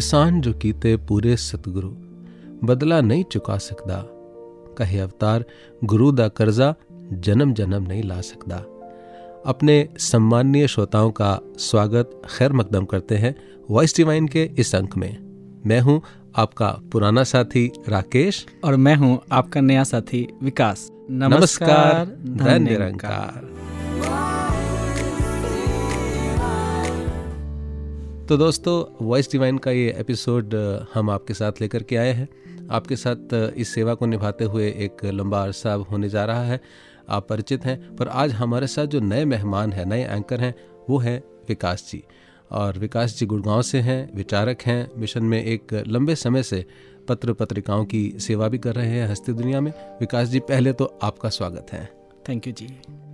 एहसान जो कीते पूरे सतगुरु बदला नहीं चुका सकता कहे अवतार गुरु दा कर्जा जन्म जन्म नहीं ला सकता अपने सम्माननीय श्रोताओं का स्वागत खैर मकदम करते हैं वॉइस डिवाइन के इस अंक में। मैं हूँ आपका पुराना साथी राकेश। और मैं हूँ आपका नया साथी विकास। नमस्कार धन निरंकार तो दोस्तों वॉइस डिवाइन का ये एपिसोड हम आपके साथ लेकर के आए हैं। आपके साथ इस सेवा को निभाते हुए एक लंबा अरसा होने जा रहा है। आप परिचित हैं पर आज हमारे साथ जो नए मेहमान हैं नए एंकर हैं वो हैं विकास जी। और विकास जी गुड़गांव से हैं विचारक हैं मिशन में एक लंबे समय से पत्र पत्रिकाओं की सेवा भी कर रहे हैं हस्ती दुनिया में। विकास जी पहले तो आपका स्वागत है। Thank you ji.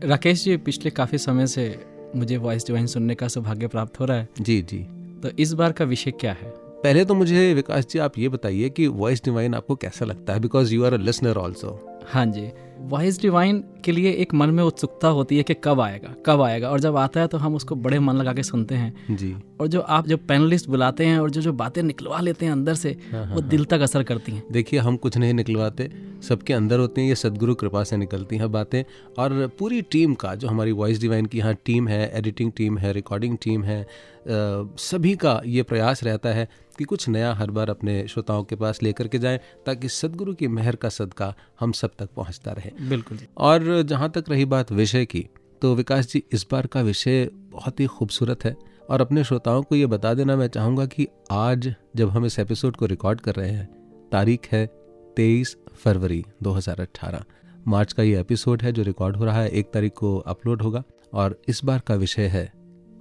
Rakesh ji पिछले काफ़ी समय से मुझे वॉइस डिवाइन सुनने का सौभाग्य प्राप्त हो रहा है। जी जी। तो इस बार का विषय क्या है? पहले तो मुझे विकास जी आप ये बताइए कि वॉइस डिवाइन आपको कैसा लगता है? Because you are a listener also हाँ जी। वॉइस डिवाइन के लिए एक मन में उत्सुकता होती है कि कब आएगा? कब आएगा? और जब आता है तो हम उसको बड़े मन लगा के सुनते हैं। जी। और जो आप जो पैनलिस्ट बुलाते हैं और जो जो बातें निकलवा लेते हैं अंदर से हाँ, हाँ, वो हाँ, दिल तक असर करती हैं। देखिए हम कुछ नहीं निकलवाते। सबके अंदर होती हैं ये सदगुरु कृपा से निकलती हैं बातें। और पूरी टीम का जो हमारी वॉइस डिवाइन की यहाँ टीम है एडिटिंग टीम है रिकॉर्डिंग टीम है सभी का ये प्रयास रहता है कि कुछ नया हर बार अपने श्रोताओं के पास लेकर के जाएँ ताकि सदगुरु की मेहर का सदका हम सब तक पहुँचता रहे। बिल्कुल और जहाँ तक रही बात विषय की तो विकास जी इस बार का विषय बहुत ही खूबसूरत है। और अपने श्रोताओं को ये बता देना मैं चाहूँगा कि आज जब हम इस एपिसोड को रिकॉर्ड कर रहे हैं तारीख है तेईस फरवरी 2018 मार्च का ये एपिसोड है जो रिकॉर्ड हो रहा है एक तारीख को अपलोड होगा। और इस बार का विषय है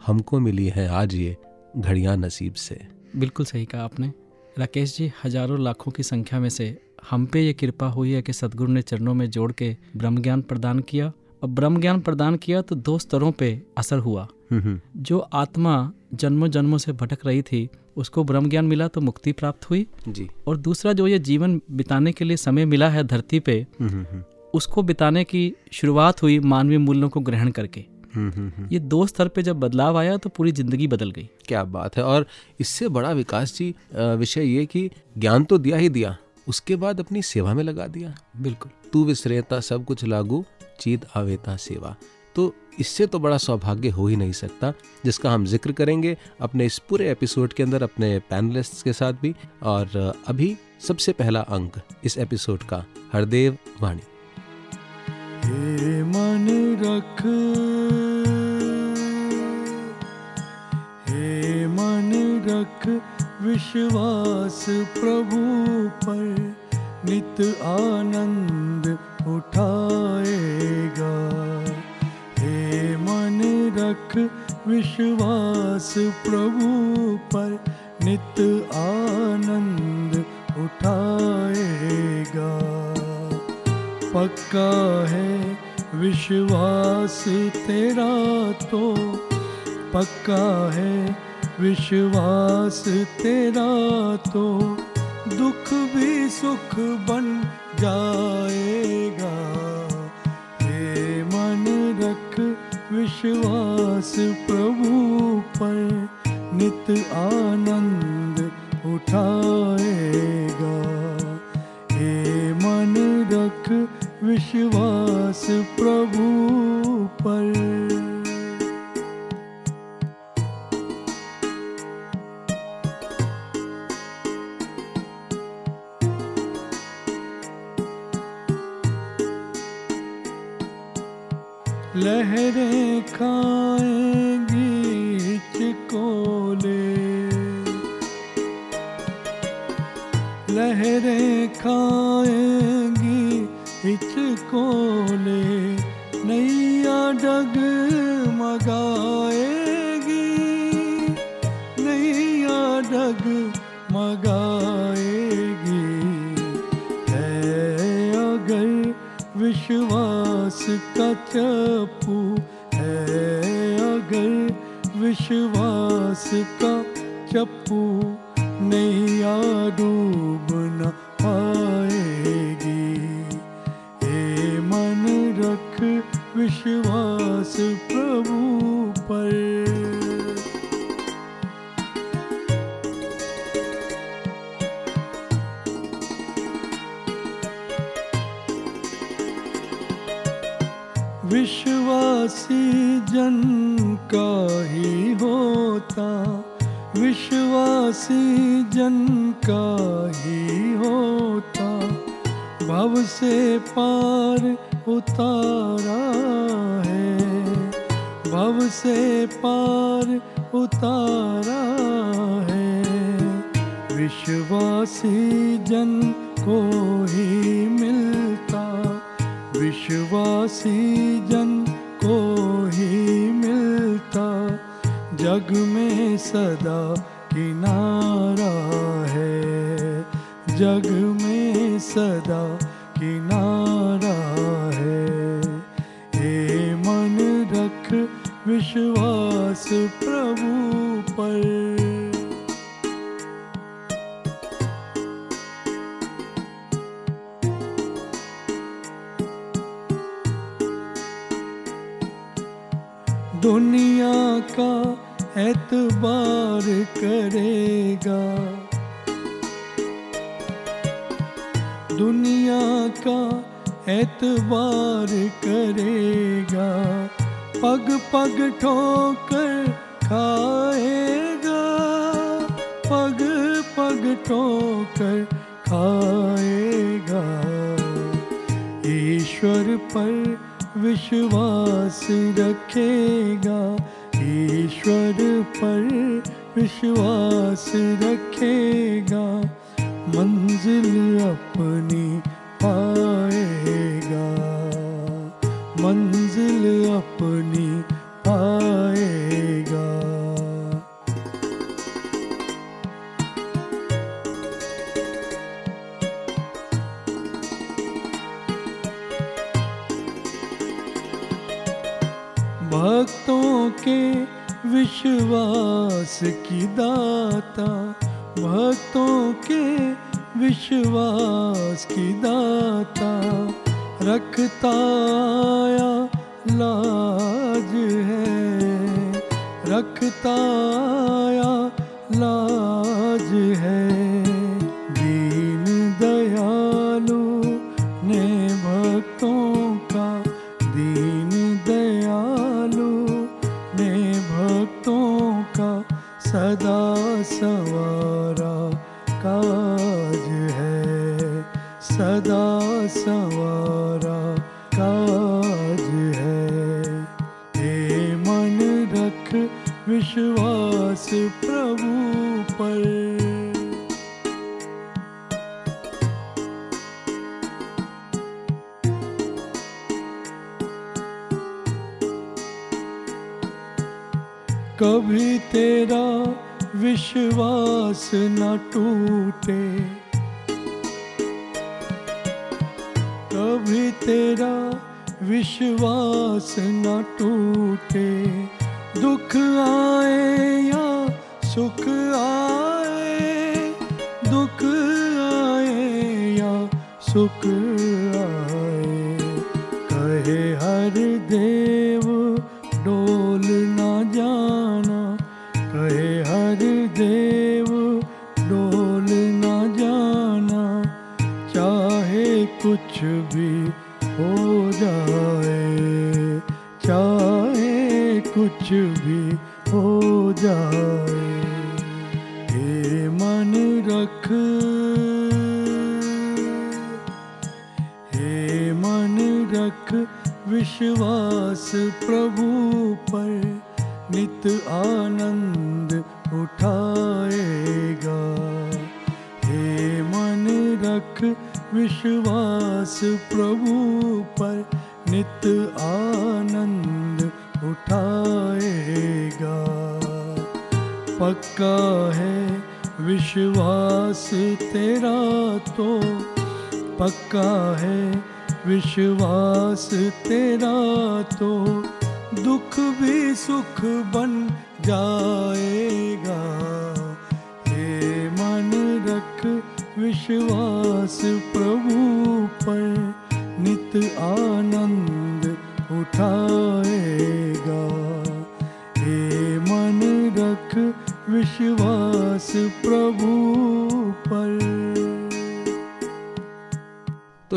हमको मिली है आज ये घड़ियाँ नसीब से। बिल्कुल सही कहा आपने। राकेश जी हज़ारों लाखों की संख्या में से हम पे ये कृपा हुई है कि सदगुरु ने चरणों में जोड़ के ब्रह्म ज्ञान प्रदान किया। और ब्रह्म ज्ञान प्रदान किया तो दो स्तरों पे असर हुआ। हम्म, हम्म। जो आत्मा जन्मों जन्मों से भटक रही थी उसको ब्रह्म ज्ञान मिला तो मुक्ति प्राप्त हुई। जी। और दूसरा जो ये जीवन बिताने के लिए समय मिला है धरती पे हम्म, उसको बिताने की शुरुआत हुई मानवीय मूल्यों को ग्रहण करके। ये दो स्तर पे जब बदलाव आया तो पूरी ज़िंदगी बदल गई। क्या बात है। और इससे बड़ा विकास जी विषय ये कि ज्ञान तो दिया ही दिया उसके बाद अपनी सेवा में लगा दिया। बिल्कुल। तू विश्रेता सब कुछ लागू चीत आवेता सेवा। तो इससे तो बड़ा सौभाग्य हो ही नहीं सकता जिसका हम ज़िक्र करेंगे अपने इस पूरे एपिसोड के अंदर अपने पैनलिस्ट के साथ भी। और अभी सबसे पहला अंक इस एपिसोड का हरदेव वाणी। मन रख। हे मन रख, विश्वास प्रभु पर नित आनंद उठाएगा। हे मन रख, विश्वास प्रभु पर नित आनंद उठाएगा। पक्का है विश्वास तेरा तो। पक्का है विश्वास तेरा तो। दुख भी सुख बन जाएगा। हे मन रख विश्वास प्रभु पर। नित आनंद उठाएगा। हे मन रख विश्वास प्रभु पर। लहरें खाएँगी हिचकोले लहरें खाएँगी हिचकोले नैया डग मगाएगी। नैया डग मगाएगी। है अगर विश्वास का चप्पू, है अगर विश्वास का चप्पू, नैया डूब जन का ही होता, विश्वासी जन का ही होता। भव से पार उतारा है, भव से पार उतारा है। विश्वासी जन को ही मिलता, विश्वासी जन को जग में सदा किनारा है। जग में सदा किनारा है। हे मन रख विश्वास प्रभु पर। एतबार करेगा। दुनिया का एतबार करेगा। पग पग ठोकर खाएगा। पग पग ठोकर खाएगा। ईश्वर पर विश्वास रखेगा। ईश्वर पर विश्वास रखेगा मंजिल अपनी पाएगा मंजिल अपनी विश्वास की दाता, भक्तों के विश्वास की दाता, रखता आया लाज है, रखता आया लाज है। सदा सवारा काज है। सदा सवारा काज है। हे मन रख विश्वास कभी तेरा विश्वास न टूटे। कभी तेरा विश्वास न टूटे। दुख आए या सुख आए, दुख आए या सुख कुछ भी हो जाए। हे मन रख। हे मन रख। विश्वास पर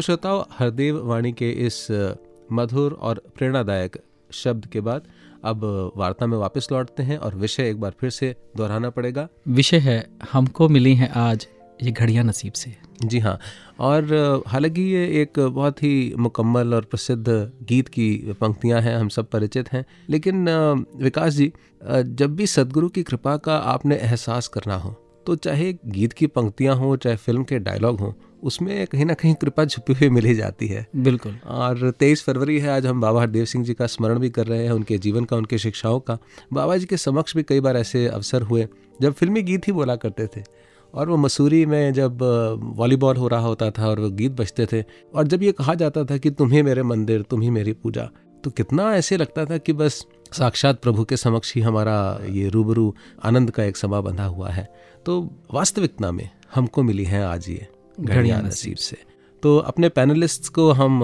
श्रोताओ हरदेव वाणी के इस मधुर और प्रेरणादायक शब्द के बाद अब वार्ता में वापस लौटते हैं और विषय एक बार फिर से दोहराना पड़ेगा। विषय है हमको मिली है आज ये घड़ियाँ नसीब से। जी हाँ और हालाँकि ये एक बहुत ही मुकम्मल और प्रसिद्ध गीत की पंक्तियाँ हैं हम सब परिचित हैं लेकिन विकास जी जब भी सदगुरु की कृपा का आपने एहसास करना हो तो चाहे गीत की पंक्तियाँ हों चाहे फ़िल्म के डायलॉग हों उसमें कहीं ना कहीं कृपा छुपी हुई मिली जाती है। बिल्कुल। और तेईस फरवरी है आज हम बाबा हरदेव सिंह जी का स्मरण भी कर रहे हैं उनके जीवन का उनके शिक्षाओं का। बाबा जी के समक्ष भी कई बार ऐसे अवसर हुए जब फिल्मी गीत ही बोला करते थे। और वो मसूरी में जब वॉलीबॉल हो रहा होता था और वो गीत बजते थे और जब ये कहा जाता था कि तुम ही मेरे मंदिर तुम ही मेरी पूजा तो कितना ऐसे लगता था कि बस साक्षात प्रभु के समक्ष ही हमारा ये रूबरू आनंद का एक समा बंधा हुआ है। तो वास्तविकता में हमको मिली है आज ये। घड़ियाँ नसीब से। तो अपने पैनलिस्ट्स को हम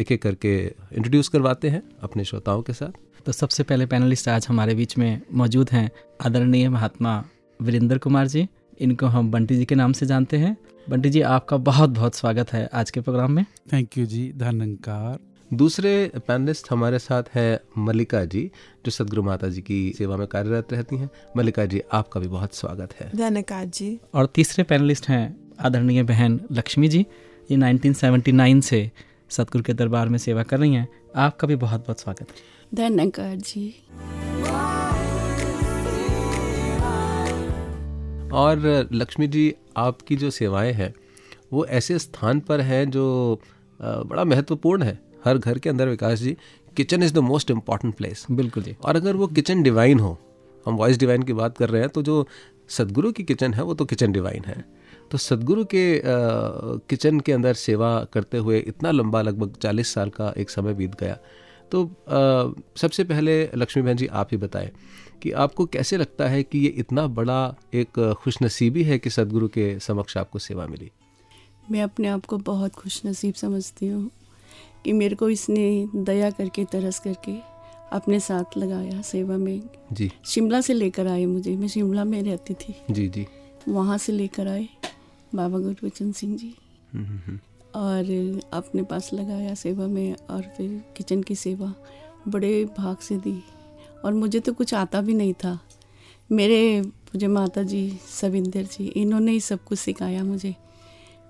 एक एक करके इंट्रोड्यूस करवाते हैं अपने श्रोताओं के साथ। तो सबसे पहले पैनलिस्ट आज हमारे बीच में मौजूद हैं आदरणीय महात्मा वीरेंद्र कुमार जी। इनको हम बंटी जी के नाम से जानते हैं। बंटी जी आपका बहुत बहुत स्वागत है आज के प्रोग्राम में। थैंक यू जी धनकार दूसरे पैनलिस्ट हमारे साथ है मल्लिका जी जो सदगुरु माता जी की सेवा में कार्यरत रहती हैं। मल्लिका जी आपका भी बहुत स्वागत है। धन्यकार जी। और तीसरे पैनलिस्ट हैं आदरणीय बहन लक्ष्मी जी ये 1979 से सतगुरु के दरबार में सेवा कर रही हैं। आपका भी बहुत बहुत स्वागत। है धन्यकार जी। और लक्ष्मी जी आपकी जो सेवाएँ हैं वो ऐसे स्थान पर हैं जो बड़ा महत्वपूर्ण है। हर घर के अंदर Vikas ji kitchen is the most important place. बिल्कुल जी। और अगर वो किचन डिवाइन हो हम वॉइस डिवाइन की बात कर रहे हैं तो जो सदगुरु की किचन है वो तो किचन डिवाइन है। तो सदगुरु के किचन के अंदर सेवा करते हुए इतना लंबा लगभग 40 साल का एक समय बीत गया। तो अ, सबसे पहले लक्ष्मी बहन जी आप ही बताएँ कि आपको कैसे लगता है कि ये इतना बड़ा एक खुशनसीबी है कि सदगुरु के समक्ष आपको सेवा मिली? मैं अपने आप को बहुत खुश नसीब समझती हूँ कि मेरे को इसने दया करके तरस करके अपने साथ लगाया सेवा में। जी। शिमला से लेकर आए मुझे। मैं शिमला में रहती थी। जी जी। वहाँ से लेकर आए। बाबा गुरबचन सिंह जी। और अपने पास लगाया सेवा में और फिर किचन की सेवा बड़े भाग से दी। और मुझे तो कुछ आता भी नहीं था। मेरे मुझे माता जी सविंदर जी इन्होंने ही सब कुछ सिखाया मुझे।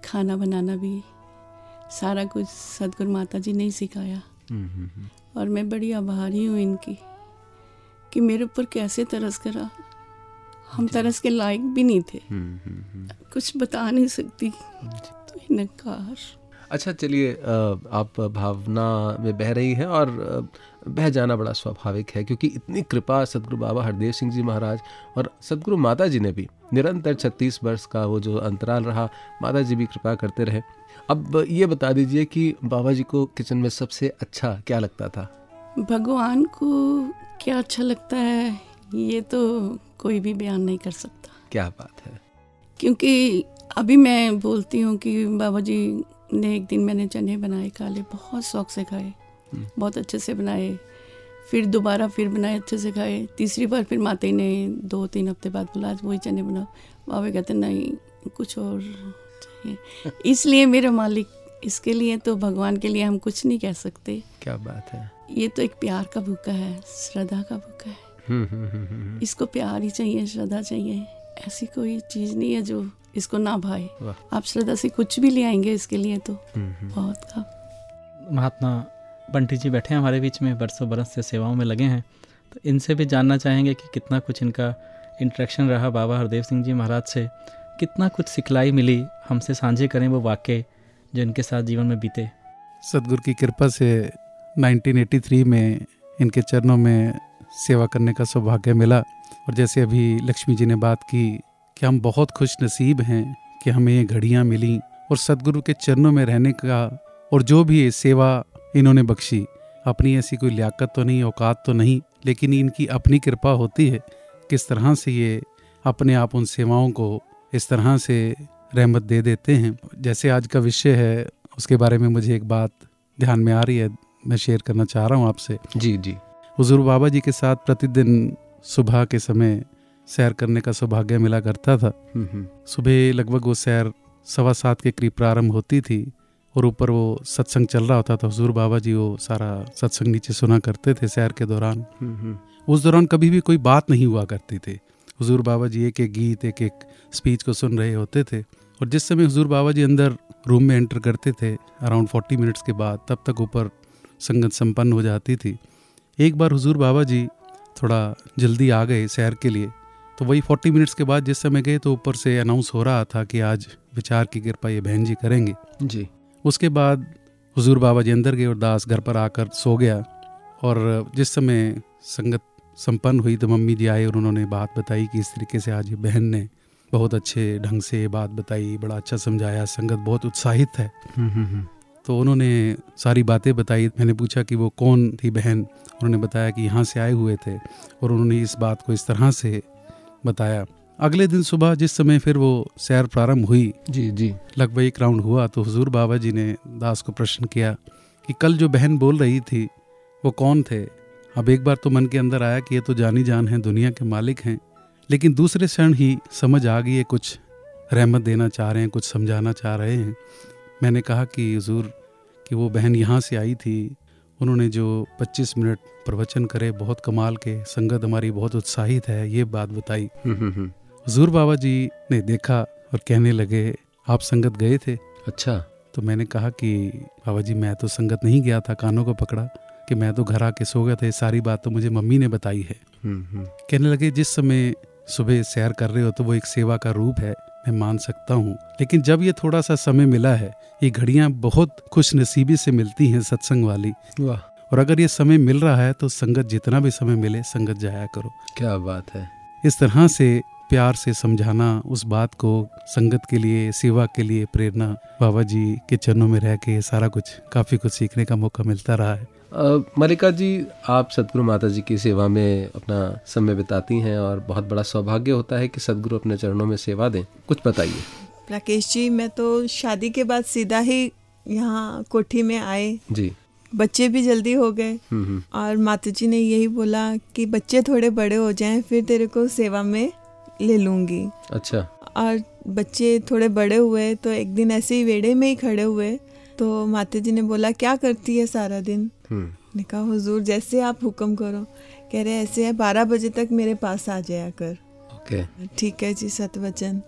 खाना बनाना भी। सारा कुछ सदगुरु माता जी ने ही सिखाया। हम्म, हम्म, हम्म। और मैं बड़ी आभारी हूँ इनकी कि मेरे ऊपर कैसे तरस करा। हम तरस के लायक भी नहीं थे। हम्म, हम्म, हम्म। कुछ बता नहीं सकती। तो इनकार। अच्छा चलिए आप भावना में बह रही हैं और बह जाना बड़ा स्वाभाविक है क्योंकि इतनी कृपा सदगुरु बाबा हरदेव सिंह जी महाराज और सदगुरु माता जी ने भी निरंतर छत्तीस वर्ष का वो जो अंतराल रहा माता जी भी कृपा करते रहे। अब ये बता दीजिए कि बाबा जी को किचन में सबसे अच्छा क्या लगता था? भगवान को क्या अच्छा लगता है? ये तो कोई भी बयान नहीं कर सकता। क्या बात है? क्योंकि अभी मैं बोलती हूँ कि बाबा जी ने एक दिन मैंने चने बनाए काले बहुत शौक से खाए हम्म। बहुत अच्छे से बनाए फिर दोबारा फिर बनाए अच्छे से खाए तीसरी बार फिर माता ने दो तीन हफ़्ते बाद बोला आज वही चने बनाओ। बाबा कहते नहीं कुछ और चाहिए। इसलिए मेरा मालिक इसके लिए तो भगवान के लिए हम कुछ नहीं कह सकते। क्या बात है? ये तो एक प्यार का भूखा है श्रद्धा का भूखा है। इसको प्यार ही चाहिए श्रद्धा चाहिए। ऐसी कोई चीज़ नहीं है जो इसको ना भाए। आप श्रद्धा से कुछ भी ले आएँगे इसके लिए तो हम्म, हम्म। बहुत का महात्मा बंटी जी बैठे हैं हमारे बीच में बरसों बरस से सेवाओं में लगे हैं। तो इनसे भी जानना चाहेंगे कि कितना कुछ इनका इंटरेक्शन रहा बाबा हरदेव सिंह जी महाराज से। कितना कुछ सिखलाई मिली हमसे साझे करें वो वाक्य जो इनके साथ जीवन में बीते। सदगुरु की कृपा से 1983 में इनके चरणों में सेवा करने का सौभाग्य मिला। और जैसे अभी लक्ष्मी जी ने बात की कि हम बहुत खुश नसीब हैं कि हमें ये घड़ियाँ मिली और सदगुरु के चरणों में रहने का और जो भी सेवा इन्होंने बख्शी। अपनी ऐसी कोई लियाकत तो नहीं, औकात तो नहीं, लेकिन इनकी अपनी कृपा होती है। किस तरह से ये अपने आप उन सेवाओं को इस तरह से रहमत दे देते हैं। जैसे आज का विषय है, उसके बारे में मुझे एक बात ध्यान में आ रही है, मैं शेयर करना चाह रहा हूँ आपसे। जी जी। हुजूर बाबा जी के साथ प्रतिदिन सुबह के समय सैर करने का सौभाग्य मिला करता था। सुबह लगभग वो सैर सवा सात के करीब प्रारंभ होती थी और ऊपर वो सत्संग चल रहा होता था। हजूर बाबा जी वो सारा सत्संग नीचे सुना करते थे सैर के दौरान। उस दौरान कभी भी कोई बात नहीं हुआ करती थी। हजूर बाबा जी एक एक गीत एक एक स्पीच को सुन रहे होते थे और जिस समय हजूर बाबा जी अंदर रूम में एंटर करते थे अराउंड फोर्टी मिनट्स के बाद तब तक ऊपर संगत संपन्न हो जाती थी। एक बार हुजूर बाबा जी थोड़ा जल्दी आ गए सैर के लिए तो वही फोर्टी मिनट्स के बाद जिस समय गए तो ऊपर से अनाउंस हो रहा था कि आज विचार की कृपा ये बहन जी करेंगे। जी। उसके बाद हुजूर बाबा जी अंदर गए और दास घर पर आकर सो गया और जिस समय संगत संपन्न हुई तो मम्मी जी आए और उन्होंने बात बताई कि इस तरीके से आज ये बहन ने बहुत अच्छे ढंग से ये बात बताई बड़ा अच्छा समझाया संगत बहुत उत्साहित है। तो उन्होंने सारी बातें बताई। मैंने पूछा कि वो कौन थी बहन? उन्होंने बताया कि यहाँ से आए हुए थे और उन्होंने इस बात को इस तरह से बताया। अगले दिन सुबह जिस समय फिर वो सैर प्रारंभ हुई जी जी। लगभग एक राउंड हुआ तो हुजूर बाबा जी ने दास को प्रश्न किया कि कल जो बहन बोल रही थी वो कौन थे? अब एक बार तो मन के अंदर आया कि ये तो जानी जान है दुनिया के मालिक हैं लेकिन दूसरे क्षण ही समझ आ गई है कुछ रहमत देना चाह रहे हैं कुछ समझाना चाह रहे हैं। मैंने कहा कि हजूर कि वो बहन यहाँ से आई थी। उन्होंने जो 25 मिनट प्रवचन करे बहुत कमाल के संगत हमारी बहुत उत्साहित है ये बात बताई। हजूर बाबा जी ने देखा और कहने लगे आप संगत गए थे? अच्छा। तो मैंने कहा कि बाबा जी मैं तो संगत नहीं गया था कानों को पकड़ा कि मैं तो घर आके सो गया था ये सारी बात तो मुझे मम्मी ने बताई है। कहने लगे जिस समय सुबह सैर कर रहे हो तो वो एक सेवा का रूप है। मैं मान सकता हूँ लेकिन जब ये थोड़ा सा समय मिला है ये घड़ियाँ बहुत खुश नसीबी से मिलती हैं सत्संग वाली। वाह। और अगर ये समय मिल रहा है तो संगत जितना भी समय मिले संगत जाया करो। क्या बात है। इस तरह से प्यार से समझाना उस बात को संगत के लिए सेवा के लिए प्रेरणा बाबा जी के चरणों में रह के सारा कुछ काफ़ी कुछ सीखने का मौका मिलता रहा है। मलिका जी आप सदगुरु माता जी की सेवा में अपना समय बिताती हैं और बहुत बड़ा सौभाग्य होता है कि सदगुरु अपने चरणों में सेवा दें। कुछ बताइए। राकेश जी मैं तो शादी के बाद सीधा ही यहाँ कोठी में आए। जी। बच्चे भी जल्दी हो गए। हम्म, हम्म। और माता जी ने यही बोला कि बच्चे थोड़े बड़े हो जाएँ फिर तेरे को सेवा में ले लूँगी। अच्छा। और बच्चे थोड़े बड़े हुए तो एक दिन ऐसे ही वेड़े में ही खड़े हुए। तो माता जी ने बोला क्या करती है सारा दिन। ने कहा हुजूर जैसे आप हुक्म करो। कह रहे ऐसे है बारह बजे तक मेरे पास आ जाया कर। ओके। ठीक है जी सतवचन।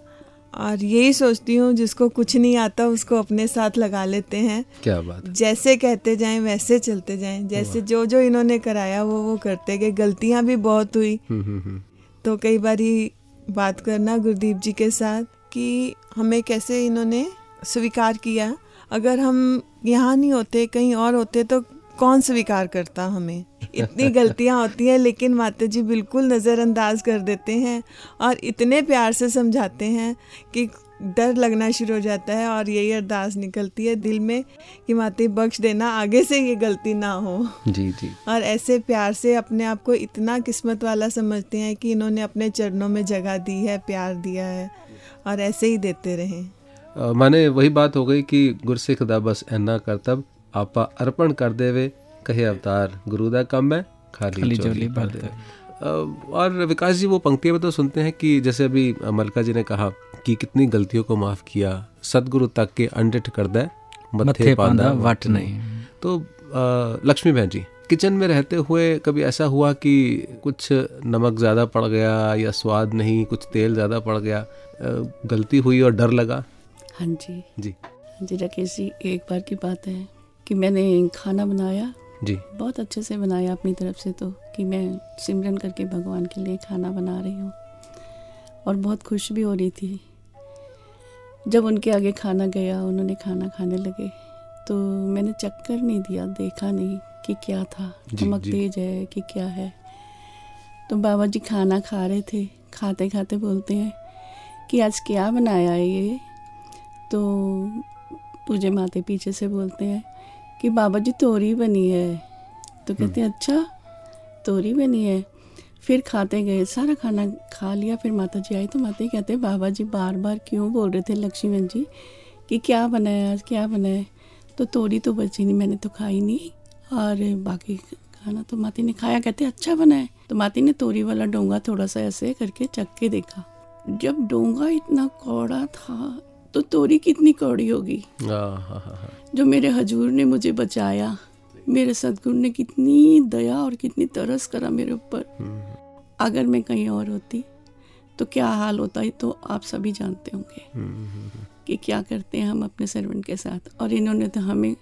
और यही सोचती हूँ जिसको कुछ नहीं आता उसको अपने साथ लगा लेते हैं। क्या बात जैसे कहते जाएँ वैसे चलते जाएँ। जैसे जो जो इन्होंने कराया वो वो करते गए। गलतियाँ भी बहुत हुई। हम्म, हम्म, हम्म। तो कई बार ही बात करना गुरदीप जी के साथ कि हमें कैसे इन्होंने स्वीकार किया। अगर हम यहाँ नहीं होते कहीं और होते तो कौन स्वीकार करता हमें? इतनी गलतियाँ होती हैं लेकिन माता जी बिल्कुल नज़रअंदाज कर देते हैं और इतने प्यार से समझाते हैं कि डर लगना शुरू हो जाता है और यही अरदास निकलती है दिल में कि माता बख्श देना आगे से ये गलती ना हो। जी जी। और ऐसे प्यार से अपने आप को इतना किस्मत वाला समझते हैं कि इन्होंने अपने चरणों में जगह दी है प्यार दिया है और ऐसे ही देते रहें। माने वही बात हो गई कि गुरसिख दा बस ऐना करतब आपा अर्पण कर देवे कहे अवतार गुरु दा कम है खाली, खाली चोली भर दे। और विकास जी वो पंक्तियाँ में तो सुनते हैं कि जैसे अभी मलका जी ने कहा कि कितनी गलतियों को माफ़ किया सदगुरु तक के अंडिट कर दे मत्थे पांदा वट नहीं। तो लक्ष्मी बहन जी किचन में रहते हुए कभी ऐसा हुआ कि कुछ नमक ज़्यादा पड़ गया या स्वाद नहीं कुछ तेल ज़्यादा पड़ गया गलती हुई और डर लगा? हाँ जी। जी। हाँ जी राकेश जी एक बार की बात है। कि मैंने खाना बनाया। जी। बहुत अच्छे से बनाया अपनी तरफ़ से तो कि मैं सिमरन करके भगवान के लिए खाना बना रही हूँ। और बहुत खुश भी हो रही थी। जब उनके आगे खाना गया उन्होंने खाना खाने लगे तो मैंने चक्कर नहीं दिया देखा नहीं कि क्या था। नमक तेज है कि क्या है। तो बाबा जी खाना खा रहे थे। खाते खाते बोलते हैं कि आज क्या बनाया है ये? तो पूजे माते पीछे से बोलते हैं कि बाबा जी तोरी बनी है। तो कहते हैं अच्छा तोरी बनी है। फिर खाते गए सारा खाना खा लिया। फिर माता जी आई तो माता जी कहते बाबा जी बार बार क्यों बोल रहे थे लक्ष्मण जी कि क्या बनाया आज क्या बनाया तो तोरी तो बची नहीं मैंने तो खाई नहीं। और बाकी खाना तो माती ने खाया। कहते अच्छा बना है। तो माती ने तोरी वाला डोंगा थोड़ा सा ऐसे करके चख के देखा। जब डोंगा इतना कौड़ा था तो तोरी कितनी कौड़ी होगी? जो मेरे हजूर ने मुझे बचाया। मेरे सदगुरु ने कितनी दया और कितनी तरस करा मेरे ऊपर। अगर मैं कहीं और होती तो क्या हाल होता है तो आप सभी जानते होंगे। कि क्या करते हैं हम अपने सर्वेंट के साथ। और इन्होंने तो हमें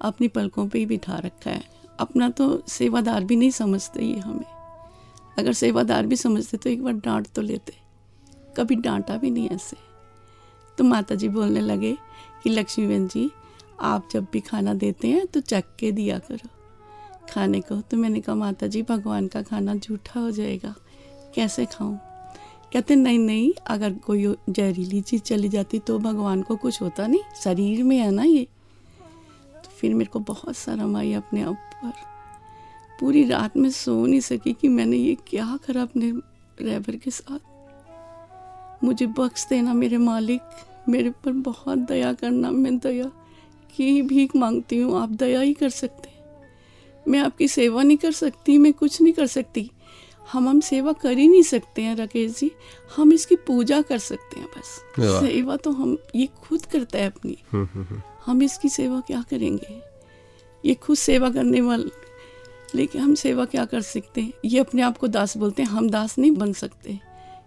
अपनी पलकों पे ही बिठा रखा है। अपना तो सेवादार भी नहीं समझते ये हमें। अगर सेवादार भी समझते तो एक बार डांट तो लेते। कभी डांटा भी नहीं ऐसे। तो माता जी बोलने लगे कि लक्ष्मी बहन जी आप जब भी खाना देते हैं तो चख के दिया करो। खाने को। तो मैंने कहा माता जी भगवान का खाना झूठा हो जाएगा। कैसे खाऊं? कहते, नहीं नहीं, अगर कोई जहरीली चीज़ चली जाती तो भगवान को कुछ होता नहीं। शरीर में है ना ये। तो फिर मेरे को बहुत शर्म आई अपने आप पर। पूरी रात में सो नहीं सकी कि मैंने ये क्या करा अपने ड्राइवर के साथ। मुझे बख्श देना मेरे मालिक। मेरे पर बहुत दया करना, मैं दया की भीख मांगती हूँ आप दया ही कर सकते मैं आपकी सेवा नहीं कर सकती मैं कुछ नहीं कर सकती। हम हम सेवा कर ही नहीं सकते हैं राकेश जी। हम इसकी पूजा कर सकते हैं बस। सेवा तो हम ये खुद करता है अपनी। हम्म, हम्म, हम्म। हम इसकी सेवा क्या करेंगे? ये खुद सेवा करने वाले लेकिन हम सेवा क्या कर सकते हैं? ये अपने आप को दास बोलते हैं हम दास नहीं बन सकते।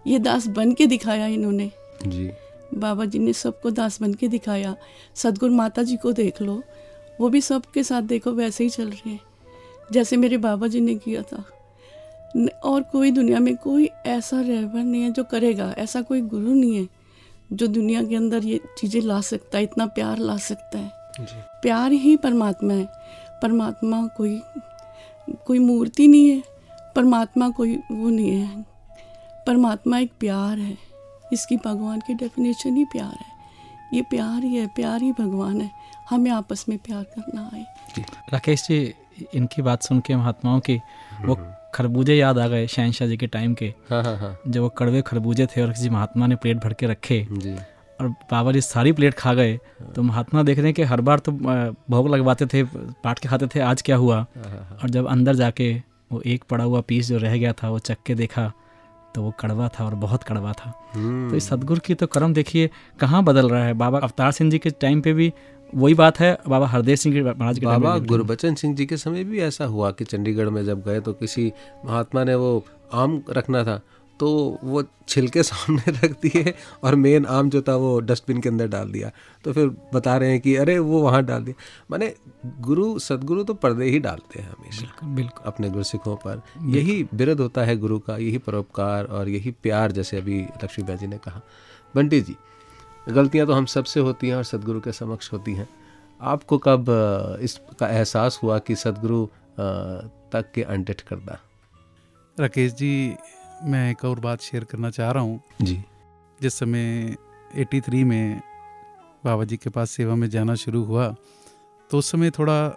ये दास बन के दिखाया इन्होंने। जी। बाबा जी ने सबको दास बन के दिखाया। सदगुरु माता जी को देख लो। वो भी सबके साथ देखो वैसे ही चल रहे हैं। जैसे मेरे बाबा जी ने किया था। और कोई दुनिया में कोई ऐसा रहबर नहीं है जो करेगा। ऐसा कोई गुरु नहीं है जो दुनिया के अंदर ये चीज़ें ला सकता है इतना प्यार ला सकता है। जी। प्यार ही परमात्मा है। परमात्मा कोई कोई मूर्ति नहीं है। परमात्मा कोई वो नहीं है। परमात्मा एक प्यार है। इसकी भगवान की डेफिनेशन ही प्यार है। ये प्यार ही है प्यार ही भगवान है। हमें आपस में प्यार करना है। राकेश जी इनकी बात सुन के महात्माओं की वो हम्म। खरबूजे याद आ गए शहनशाह जी के टाइम के। हाँ हाँ हाँ। जब वो कड़वे खरबूजे थे और किसी महात्मा ने प्लेट भर के रखे जी। और बाबा जी सारी प्लेट खा गए तो महात्मा देख रहे हैं कि हर बार तो भोग लगवाते थे पाट के खाते थे आज क्या हुआ? हाँ, हाँ, और जब अंदर जाके वो एक पड़ा हुआ पीस जो रह गया था वो चख के देखा तो वो कड़वा था और बहुत कड़वा था। तो इस सदगुरु की तो कर्म देखिए कहाँ बदल रहा है? बाबा अवतार सिंह जी के टाइम पे भी वही बात है बाबा हरदेव सिंह महाराज के बाबा गुरबचन सिंह जी के समय भी ऐसा हुआ कि चंडीगढ़ में जब गए तो किसी महात्मा ने वो आम रखना था। तो वो छिलके सामने रख दिए और मेन आम जो था वो डस्टबिन के अंदर डाल दिया। तो फिर बता रहे हैं कि अरे वो वहाँ डाल दिया। माने गुरु सदगुरु तो पर्दे ही डालते हैं हमेशा। बिल्कुल बिल्कुल। अपने गुरसिखों पर। यही बिरद होता है गुरु का यही परोपकार और यही प्यार जैसे अभी लक्ष्मी जी ने कहा। बंटी जी गलतियाँ तो हम सबसे होती हैं और सदगुरु के समक्ष होती हैं। आपको कब इसका एहसास हुआ कि सदगुरु तक के अनटेट करदा राकेश जी मैं एक और बात शेयर करना चाह रहा हूँ। जी। जिस समय 83 में बाबा जी के पास सेवा में जाना शुरू हुआ तो उस समय थोड़ा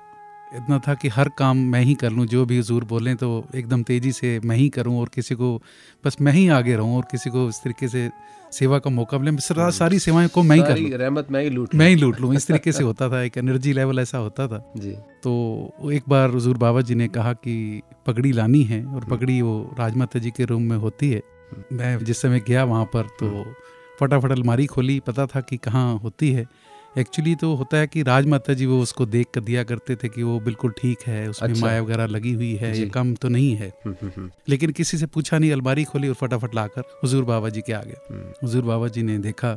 इतना था कि हर काम मैं ही कर लूँ जो भी हजूर बोलें तो एकदम तेज़ी से मैं ही करूँ और किसी को बस मैं ही आगे रहूँ और किसी को इस तरीके से सेवा का मौका मिले। हम्म। सारी सेवाएँ को मैं ही कर लूँ। रहमत मैं ही लूट मैं ही लूट लूँ। इस तरीके से होता था एक एनर्जी लेवल ऐसा होता था। जी। तो एक बार हजूर बाबा जी ने कहा कि पगड़ी लानी है और हम्म। पगड़ी वो राजमाता जी के रूम में होती है। हम्म। मैं जिस समय गया वहाँ पर तो फटाफट अलमारी खोली पता था कि कहाँ होती है। एक्चुअली तो होता है कि राजमाता जी वो उसको देख कर दिया करते थे कि वो बिल्कुल ठीक है उसमें अच्छा। माया वगैरह लगी हुई है ये कम तो नहीं है। हम्म, हम्म, हम्म। लेकिन किसी से पूछा नहीं अलमारी खोली और फटाफट लाकर हुजूर बाबा जी के आगे। हजूर बाबा जी ने देखा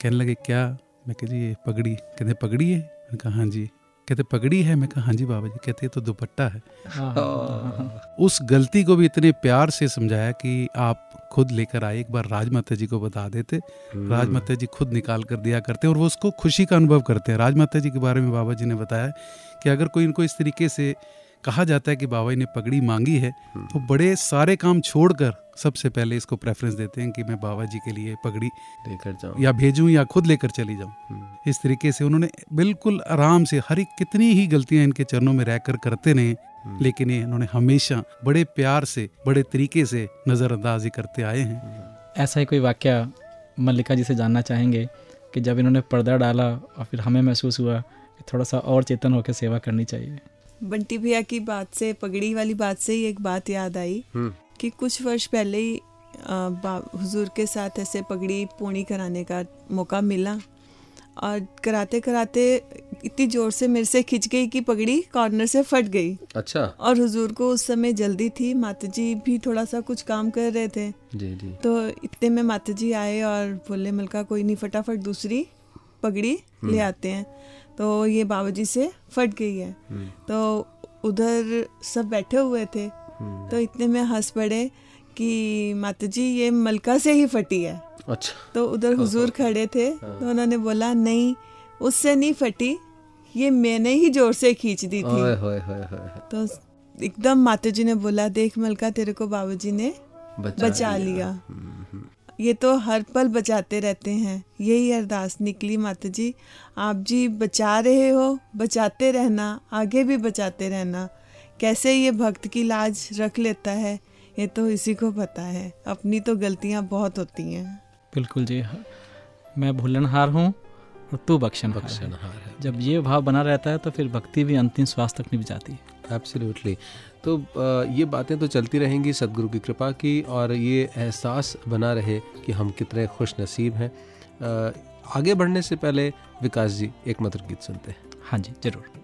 कहने लगे क्या? मैं कह जी ये पगड़ी। कहते पगड़ी है? मैंने कहा हाँ जी। कहते पगड़ी है? मैं कहा हाँ जी बाबा जी। कहते तो दुपट्टा है हाँ, हाँ, हाँ, उस गलती को भी इतने प्यार से समझाया कि आप खुद लेकर आए एक बार राजमाता जी को बता देते हम्म। राजमाता जी खुद निकाल कर दिया करते हैं और वो उसको खुशी का अनुभव करते हैं राजमाता जी के बारे में बाबा जी ने बताया कि अगर कोई इनको इस तरीके से कहा जाता है कि बाबा जी ने पगड़ी मांगी है हम्म। तो बड़े सारे काम छोड़कर सबसे पहले इसको प्रेफरेंस देते हैं कि मैं बाबा जी के लिए पगड़ी लेकर जाऊँ या भेजूं या खुद लेकर चली जाऊँ हम्म। इस तरीके से उन्होंने बिल्कुल आराम से हर एक कितनी ही गलतियाँ इनके चरणों में रहकर करते रहे। लेकिन ये इन्होंने हमेशा बड़े प्यार से बड़े तरीके से नज़रअंदाजी करते आए हैं। ऐसा ही कोई वाक्य मल्लिका जी से जानना चाहेंगे कि जब इन्होंने पर्दा डाला और फिर हमें महसूस हुआ कि थोड़ा सा और चेतन होकर सेवा करनी चाहिए। बंटी भैया की बात से पगड़ी वाली बात से ही एक बात याद आई हम्म। कि कुछ वर्ष पहले ही हुजूर के साथ ऐसे पगड़ी पूनी कराने का मौका मिला। और कराते कराते इतनी ज़ोर से मेरे से खिंच गई कि पगड़ी कॉर्नर से फट गई। अच्छा। और हुजूर को उस समय जल्दी थी माता जी भी थोड़ा सा कुछ काम कर रहे थे। जी जी। तो इतने में माता जी आए और बोले मलका कोई नहीं फटाफट दूसरी पगड़ी ले आते हैं। तो ये बाबा जी से फट गई है। तो उधर सब बैठे हुए थे। तो इतने में हंस पड़े कि माता जी ये मलका से ही फटी है। अच्छा। तो उधर हुजूर खड़े थे तो उन्होंने बोला नहीं उससे नहीं फटी ये मैंने ही ज़ोर से खींच दी ओए थी होए होए होए। तो एकदम माता जी ने बोला देख मलका तेरे को बाबा जी ने बचा लिया। ये तो हर पल बचाते रहते हैं। यही अरदास निकली माता जी आप जी बचा रहे हो बचाते रहना आगे भी बचाते रहना। कैसे ये भक्त की लाज रख लेता है? ये तो इसी को पता है। अपनी तो गलतियाँ बहुत होती हैं। बिल्कुल जी मैं भूलनहार हूँ और तू बख्शनहार है। बख्शनहार है। जब ये भाव बना रहता है तो फिर भक्ति भी अंतिम श्वास तक नहीं जाती है। एब्सोल्युटली तो ये बातें तो चलती रहेंगी सदगुरु की कृपा की और ये एहसास बना रहे कि हम कितने खुश नसीब हैं। आगे बढ़ने से पहले विकास जी एक मधुर गीत सुनते हैं। हाँ जी ज़रूर।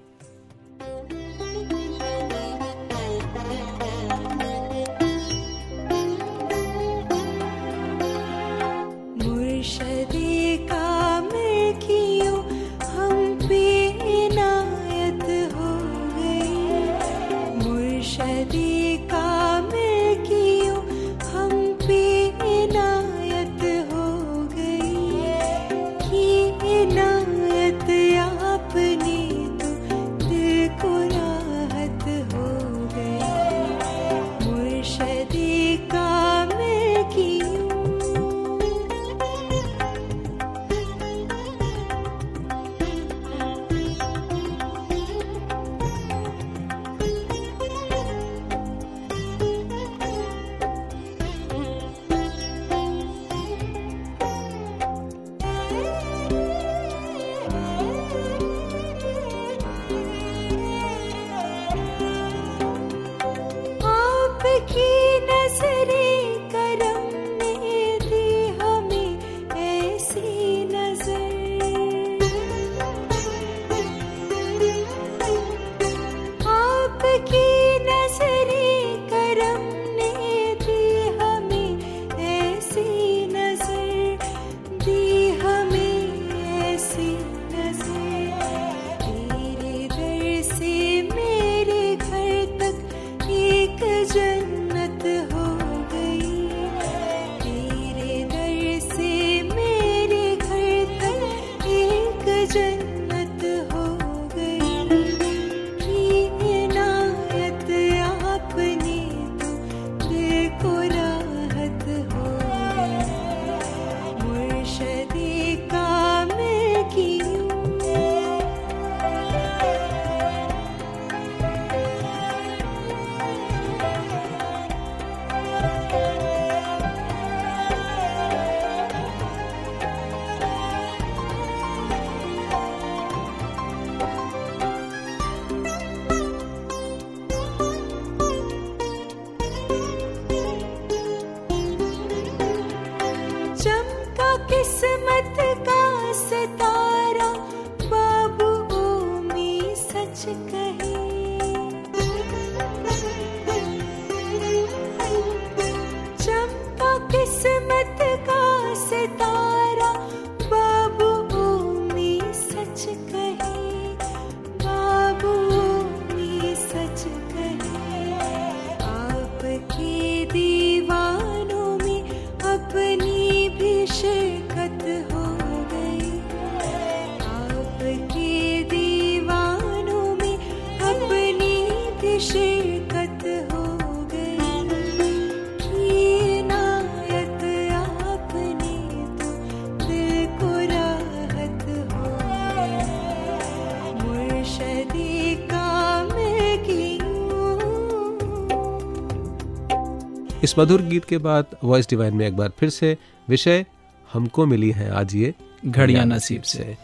मधुर गीत के बाद वॉइस डिवाइन में एक बार फिर से विषय हमको मिली है आज ये घड़िया नसीब से।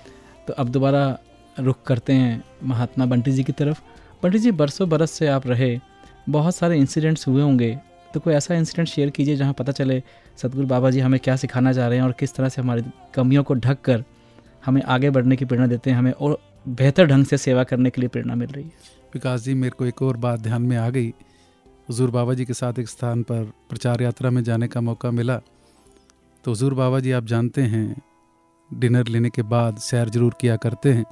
तो अब दोबारा रुख करते हैं महात्मा बंटी जी की तरफ़। बंटी जी बरसों बरस से आप रहे बहुत सारे इंसिडेंट्स हुए होंगे। तो कोई ऐसा इंसिडेंट शेयर कीजिए जहाँ पता चले सतगुरु बाबा जी हमें क्या सिखाना चाह रहे हैं और किस तरह से हमारी कमियों को ढक कर हमें आगे बढ़ने की प्रेरणा देते हैं हमें और बेहतर ढंग से सेवा करने के लिए प्रेरणा मिल रही है। विकास जी मेरे को एक और बात ध्यान में आ गई। हुजूर बाबा जी के साथ एक स्थान पर प्रचार यात्रा में जाने का मौका मिला। तो हुजूर बाबा जी आप जानते हैं, डिनर लेने के बाद सैर ज़रूर किया करते हैं।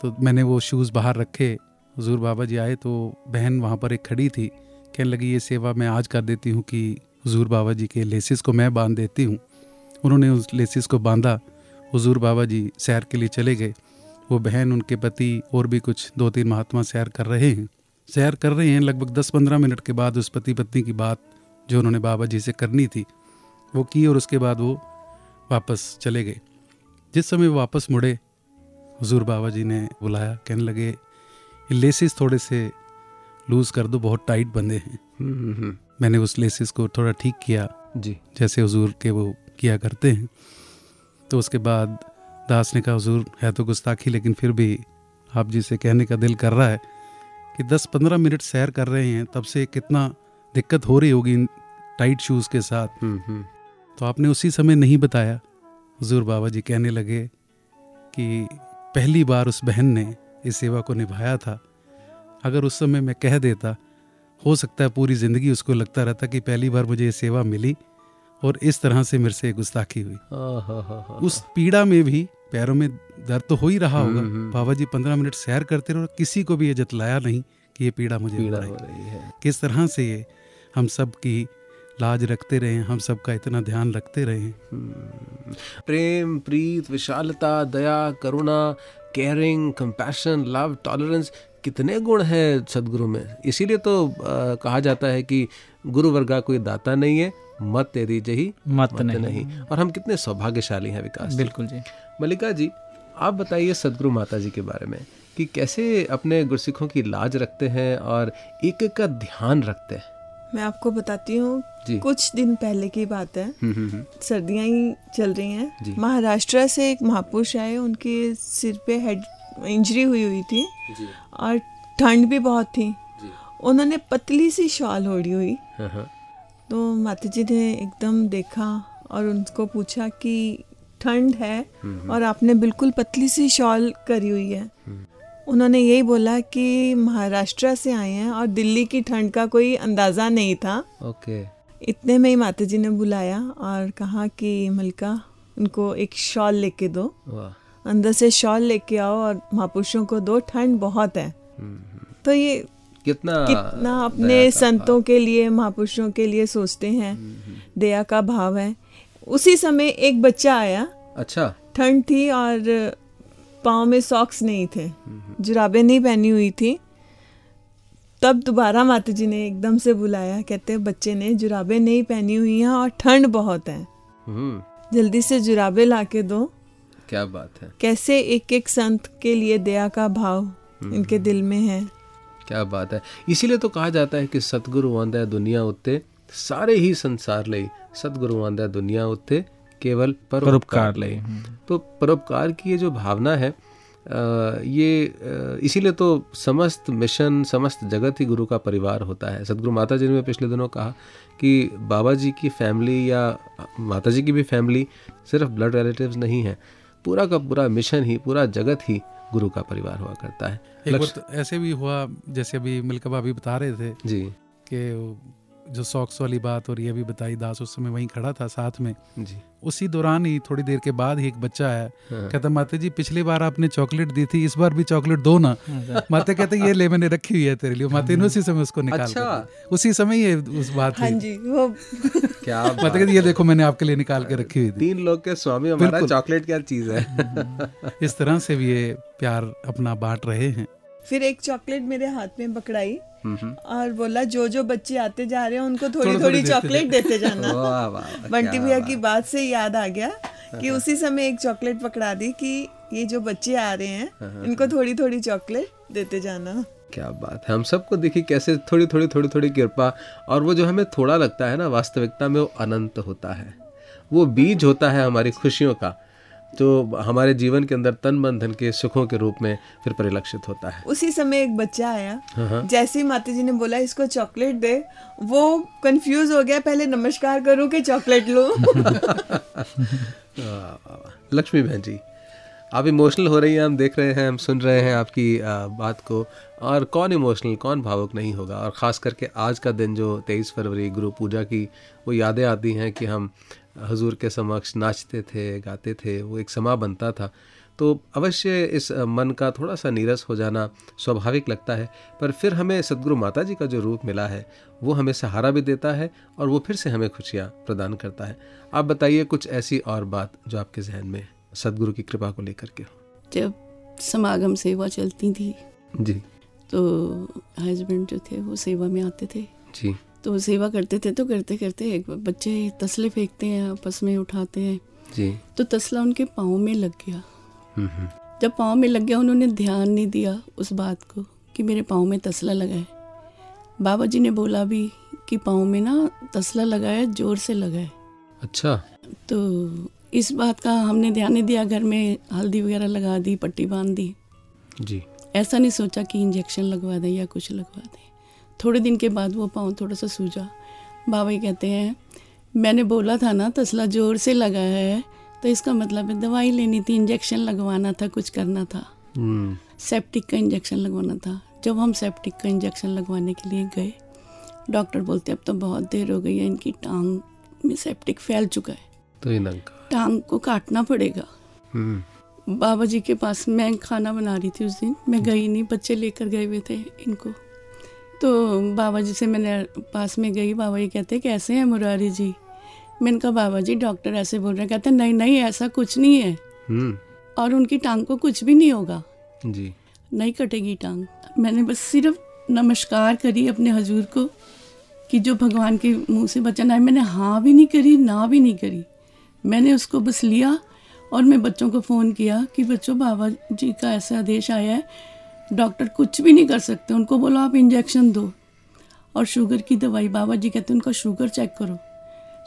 तो मैंने वो शूज़ बाहर रखे, हुजूर बाबा जी आए तो बहन वहाँ पर एक खड़ी थी। कहने लगी, ये सेवा मैं आज कर देती हूँ कि हुजूर बाबा जी के लेसिस को मैं बाँध देती हूँ। उन्होंने उस लेसिस को बांधा, हुजूर बाबा जी सैर के लिए चले गए। वो बहन उनके पति और भी कुछ दो तीन महात्मा सैर कर रहे हैं। सैर कर रहे हैं। लगभग दस पंद्रह मिनट के बाद उस पति पत्नी की बात जो उन्होंने बाबा जी से करनी थी वो की और उसके बाद वो वापस चले गए। जिस समय वो वापस मुड़े हजूर बाबा जी ने बुलाया कहने लगे ये लेसिस थोड़े से लूज़ कर दो बहुत टाइट बंधे हैं। मैंने उस लेसिस को थोड़ा ठीक किया। जी। जैसे हजूर के वो किया करते हैं। तो उसके बाद दास ने कहा हुजूर है तो गुस्ताखी लेकिन फिर भी आप जी से कहने का दिल कर रहा है। कि 10-15 मिनट सैर कर रहे हैं तब से कितना दिक्कत हो रही होगी टाइट शूज़ के साथ। हम्म, हम्म, तो आपने उसी समय नहीं बताया। हजूर बाबा जी कहने लगे कि पहली बार उस बहन ने इस सेवा को निभाया था। अगर उस समय मैं कह देता हो सकता है पूरी ज़िंदगी उसको लगता रहता कि पहली बार मुझे ये सेवा मिली और इस तरह से मेरे से गुस्ताखी हुई। उस पीड़ा में भी पैरों में दर्द तो हो ही रहा होगा हम्म, हम्म। बाबा जी पंद्रह मिनट सैर करते रहे और किसी को भी ये जतलाया नहीं कि ये पीड़ा मुझे पीड़ा हो। रही है किस तरह से ये हम सब की लाज रखते रहे हम सबका इतना ध्यान रखते रहे हम्म। प्रेम प्रीत विशालता दया करुणा केयरिंग कंपैशन लव टॉलरेंस कितने गुण हैं सदगुरु में इसीलिए तो आ, कहा जाता है कि गुरु वर्गा कोई दाता नहीं है मत तेरी जही मत मत नहीं, नहीं। और हम कितने सौभाग्यशाली हैं विकास बिल्कुल जी। मल्लिका जी आप बताइए सदगुरु माता जी के बारे में कि कैसे अपने गुरसिखों की लाज रखते हैं और एक एक का ध्यान रखते हैं? मैं आपको बताती हूँ कुछ दिन पहले की बात है। हम्म, हम्म, हम्म, सर्दियाँ ही चल रही। हैं। महाराष्ट्र से एक महापुरुष आए उनके सिर पे हेड इंजरी हुई हुई थी जी। और ठंड भी बहुत थी। उन्होंने पतली सी शॉल ओढ़ी हुई। हाँ हाँ। तो माता जी ने एकदम देखा और उनको पूछा कि ठंड है और आपने बिल्कुल पतली सी शॉल करी हुई है। हम्म, उन्होंने यही बोला कि महाराष्ट्र से आए हैं और दिल्ली की ठंड का कोई अंदाज़ा नहीं था। ओके। इतने में ही माता जी ने बुलाया और कहा कि मलका उनको एक शॉल लेके दो। अंदर से शॉल लेके आओ और महापुरुषों को दो ठंड बहुत है। तो ये कितना कितना अपने संतों के लिए महापुरुषों के लिए सोचते हैं। हम्म, हम्म। दया का भाव है। उसी समय एक बच्चा आया। अच्छा। ठंड थी और पाँव में सॉक्स नहीं थे। हम्म, जुराबें नहीं पहनी हुई थी। तब दोबारा माता जी ने एकदम से बुलाया। कहते बच्चे ने जुराबें नहीं पहनी हुई हैं और ठंड बहुत है। हम्म। जल्दी से जुराबे ला के दो। क्या बात है। कैसे एक एक संत के लिए दया का भाव इनके दिल में है। क्या बात है इसीलिए तो कहा जाता है कि सतगुरु आंदा है दुनिया उत्ते सारे ही संसार ਲਈ सतगुरु आंदा है दुनिया उत्ते केवल परोपकार परोपकार ਲਈ ਲਈ तो परोपकार की ये जो भावना है अ, ये अ, इसीलिए तो समस्त मिशन समस्त जगत ही गुरु का परिवार होता है सदगुरु माता जी ने पिछले दिनों कहा कि बाबा जी की फैमिली या माता जी की भी फैमिली सिर्फ ब्लड रिलेटिव्स नहीं है पूरा का पूरा मिशन ही पूरा जगत ही गुरु का परिवार हुआ करता है। एक लक्ष... तो ऐसे भी हुआ जैसे अभी मिल्का भाभी बता रहे थे जी। कि जो सॉक्स वाली बात और ये भी बताई दास उस समय वहीं खड़ा था साथ में। जी। उसी दौरान ही थोड़ी देर के बाद ही एक बच्चा आया हाँ। कहता माता जी पिछली बार आपने चॉकलेट दी थी इस बार भी चॉकलेट दो ना। माता कहते ये ले मैंने रखी हुई है तेरे लिए। माता ने उसी समय उसको निकाल अच्छा। उसी समय ये उस बात हाँ जी वो क्या माता बात कहती ये देखो मैंने आपके लिए निकाल के रखी हुई थी। तीन लोग के स्वामी हमारा चॉकलेट क्या चीज़ है? इस तरह से भी ये प्यार अपना बांट रहे हैं। फिर एक चॉकलेट मेरे हाथ में पकड़ाई। और बोला जो जो बच्चे आते जा रहे हैं उनको थोड़ी थोड़ी चॉकलेट देते जाना। बंटी भैया की बात। से याद आ गया कि उसी समय एक चॉकलेट पकड़ा दी कि ये जो बच्चे आ रहे हैं इनको थोड़ी थोड़ी चॉकलेट देते जाना। क्या बात है। हम सबको देखिए कैसे थोड़ी थोड़ी थोड़ी थोड़ी कृपा और वो जो हमें थोड़ा लगता है ना वास्तविकता में वो अनंत होता है। वो बीज होता है हमारी खुशियों का। जो हमारे जीवन के अंदर तन मन धन के सुखों के रूप में फिर परिलक्षित होता है। उसी समय एक बच्चा आया। हाँ, हाँ। जैसे ही माता जी ने बोला इसको चॉकलेट दे। वो कंफ्यूज हो गया पहले नमस्कार करूँ कि चॉकलेट लूँ। लक्ष्मी बहन जी आप इमोशनल हो रही हैं हम देख रहे हैं हम सुन रहे हैं आपकी बात को। और कौन इमोशनल कौन भावुक नहीं होगा? और ख़ास करके आज का दिन जो तेईस फरवरी गुरु पूजा की वो यादें आती हैं कि हम हजूर के समक्ष नाचते थे गाते थे वो एक समा बनता था। तो अवश्य इस मन का थोड़ा सा नीरस हो जाना स्वाभाविक लगता है पर फिर हमें सदगुरु माता जी का जो रूप मिला है वो हमें सहारा भी देता है और वो फिर से हमें खुशियाँ प्रदान करता है। आप बताइए कुछ ऐसी और बात जो आपके जहन में सदगुरु की कृपा को लेकर के जब समागम सेवा चलती थी जी। तो हस्बैंड जो थे वो सेवा में आते थे। जी। तो सेवा करते थे तो करते करते एक बच्चे तसले फेंकते हैं आपस में उठाते हैं। जी। तो तसला उनके पाँव में लग गया। हम्म हम्म, जब पाँव में लग गया उन्होंने ध्यान नहीं दिया उस बात को कि मेरे पाँव में तसला लगा है। बाबा जी ने बोला भी कि पाँव में ना तसला लगा है ज़ोर से लगा है। अच्छा। तो इस बात का हमने ध्यान नहीं दिया घर में हल्दी वगैरह लगा दी पट्टी बाँध दी। जी। ऐसा नहीं सोचा कि इंजेक्शन लगवा दें या कुछ लगवा दें। थोड़े दिन के बाद वो पाँव थोड़ा सा सूझा बाबा कहते हैं मैंने बोला था ना तसला ज़ोर से लगा है तो इसका मतलब है दवाई लेनी थी इंजेक्शन लगवाना था कुछ करना था। हम्म। सेप्टिक का इंजेक्शन लगवाना था। जब हम सेप्टिक का इंजेक्शन लगवाने के लिए गए डॉक्टर बोलते अब तो बहुत देर हो गई है इनकी टांग में सेप्टिक फैल चुका है। तो टांग को काटना पड़ेगा। हम्म। बाबा जी के पास मैं खाना बना रही थी उस दिन। मैं गई नहीं बच्चे लेकर गए हुए थे इनको। तो बाबा जी से मैंने पास में गई बाबा जी कहते कैसे हैं मुरारी जी? मैंने कहा बाबा जी डॉक्टर ऐसे बोल रहे हैं। कहते नहीं नहीं ऐसा कुछ नहीं है। हम्म। और उनकी टांग को कुछ भी नहीं होगा। जी। नहीं कटेगी टांग। मैंने बस सिर्फ़ नमस्कार करी अपने हजूर को कि जो भगवान के मुँह से बचन आए। मैंने हाँ भी नहीं करी ना भी नहीं करी। मैंने उसको बस लिया और मैं बच्चों को फ़ोन किया कि बच्चों बाबा जी का ऐसा आदेश आया है डॉक्टर कुछ भी नहीं कर सकते। उनको बोलो आप इंजेक्शन दो। और शुगर की दवाई बाबा जी कहते हैं उनका शुगर चेक करो।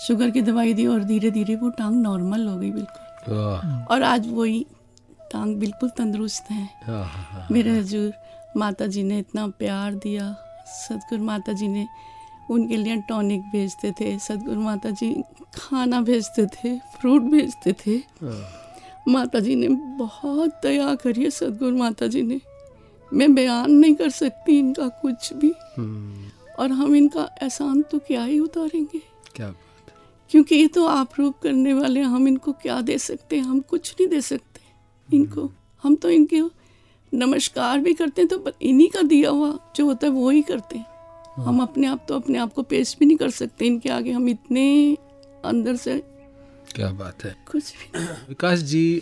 शुगर की दवाई दी और धीरे धीरे वो टांग नॉर्मल हो गई बिल्कुल। और आज वही टांग बिल्कुल तंदुरुस्त है। हाँ हाँ हाँ मेरे हजूर माता जी ने इतना प्यार दिया। सदगुरु माता जी ने उनके लिए टॉनिक भेजते थे। सदगुरु माता जी खाना भेजते थे फ्रूट भेजते थे। माता जी ने बहुत दया करी है सदगुरु माता जी ने। मैं बयान नहीं कर सकती इनका कुछ भी। हम्म, और हम इनका एहसान तो क्या ही उतारेंगे? क्या बात क्योंकि ये तो आप रूप करने वाले हम इनको क्या दे सकते हैं? हम कुछ नहीं दे सकते इनको। हम तो इनके नमस्कार भी करते हैं तो इन्हीं का दिया हुआ जो होता है वो ही करते हैं। हम अपने आप तो अपने आप को पेश भी नहीं कर सकते इनके आगे। हम इतने अंदर से क्या बात है? कुछ भी विकास जी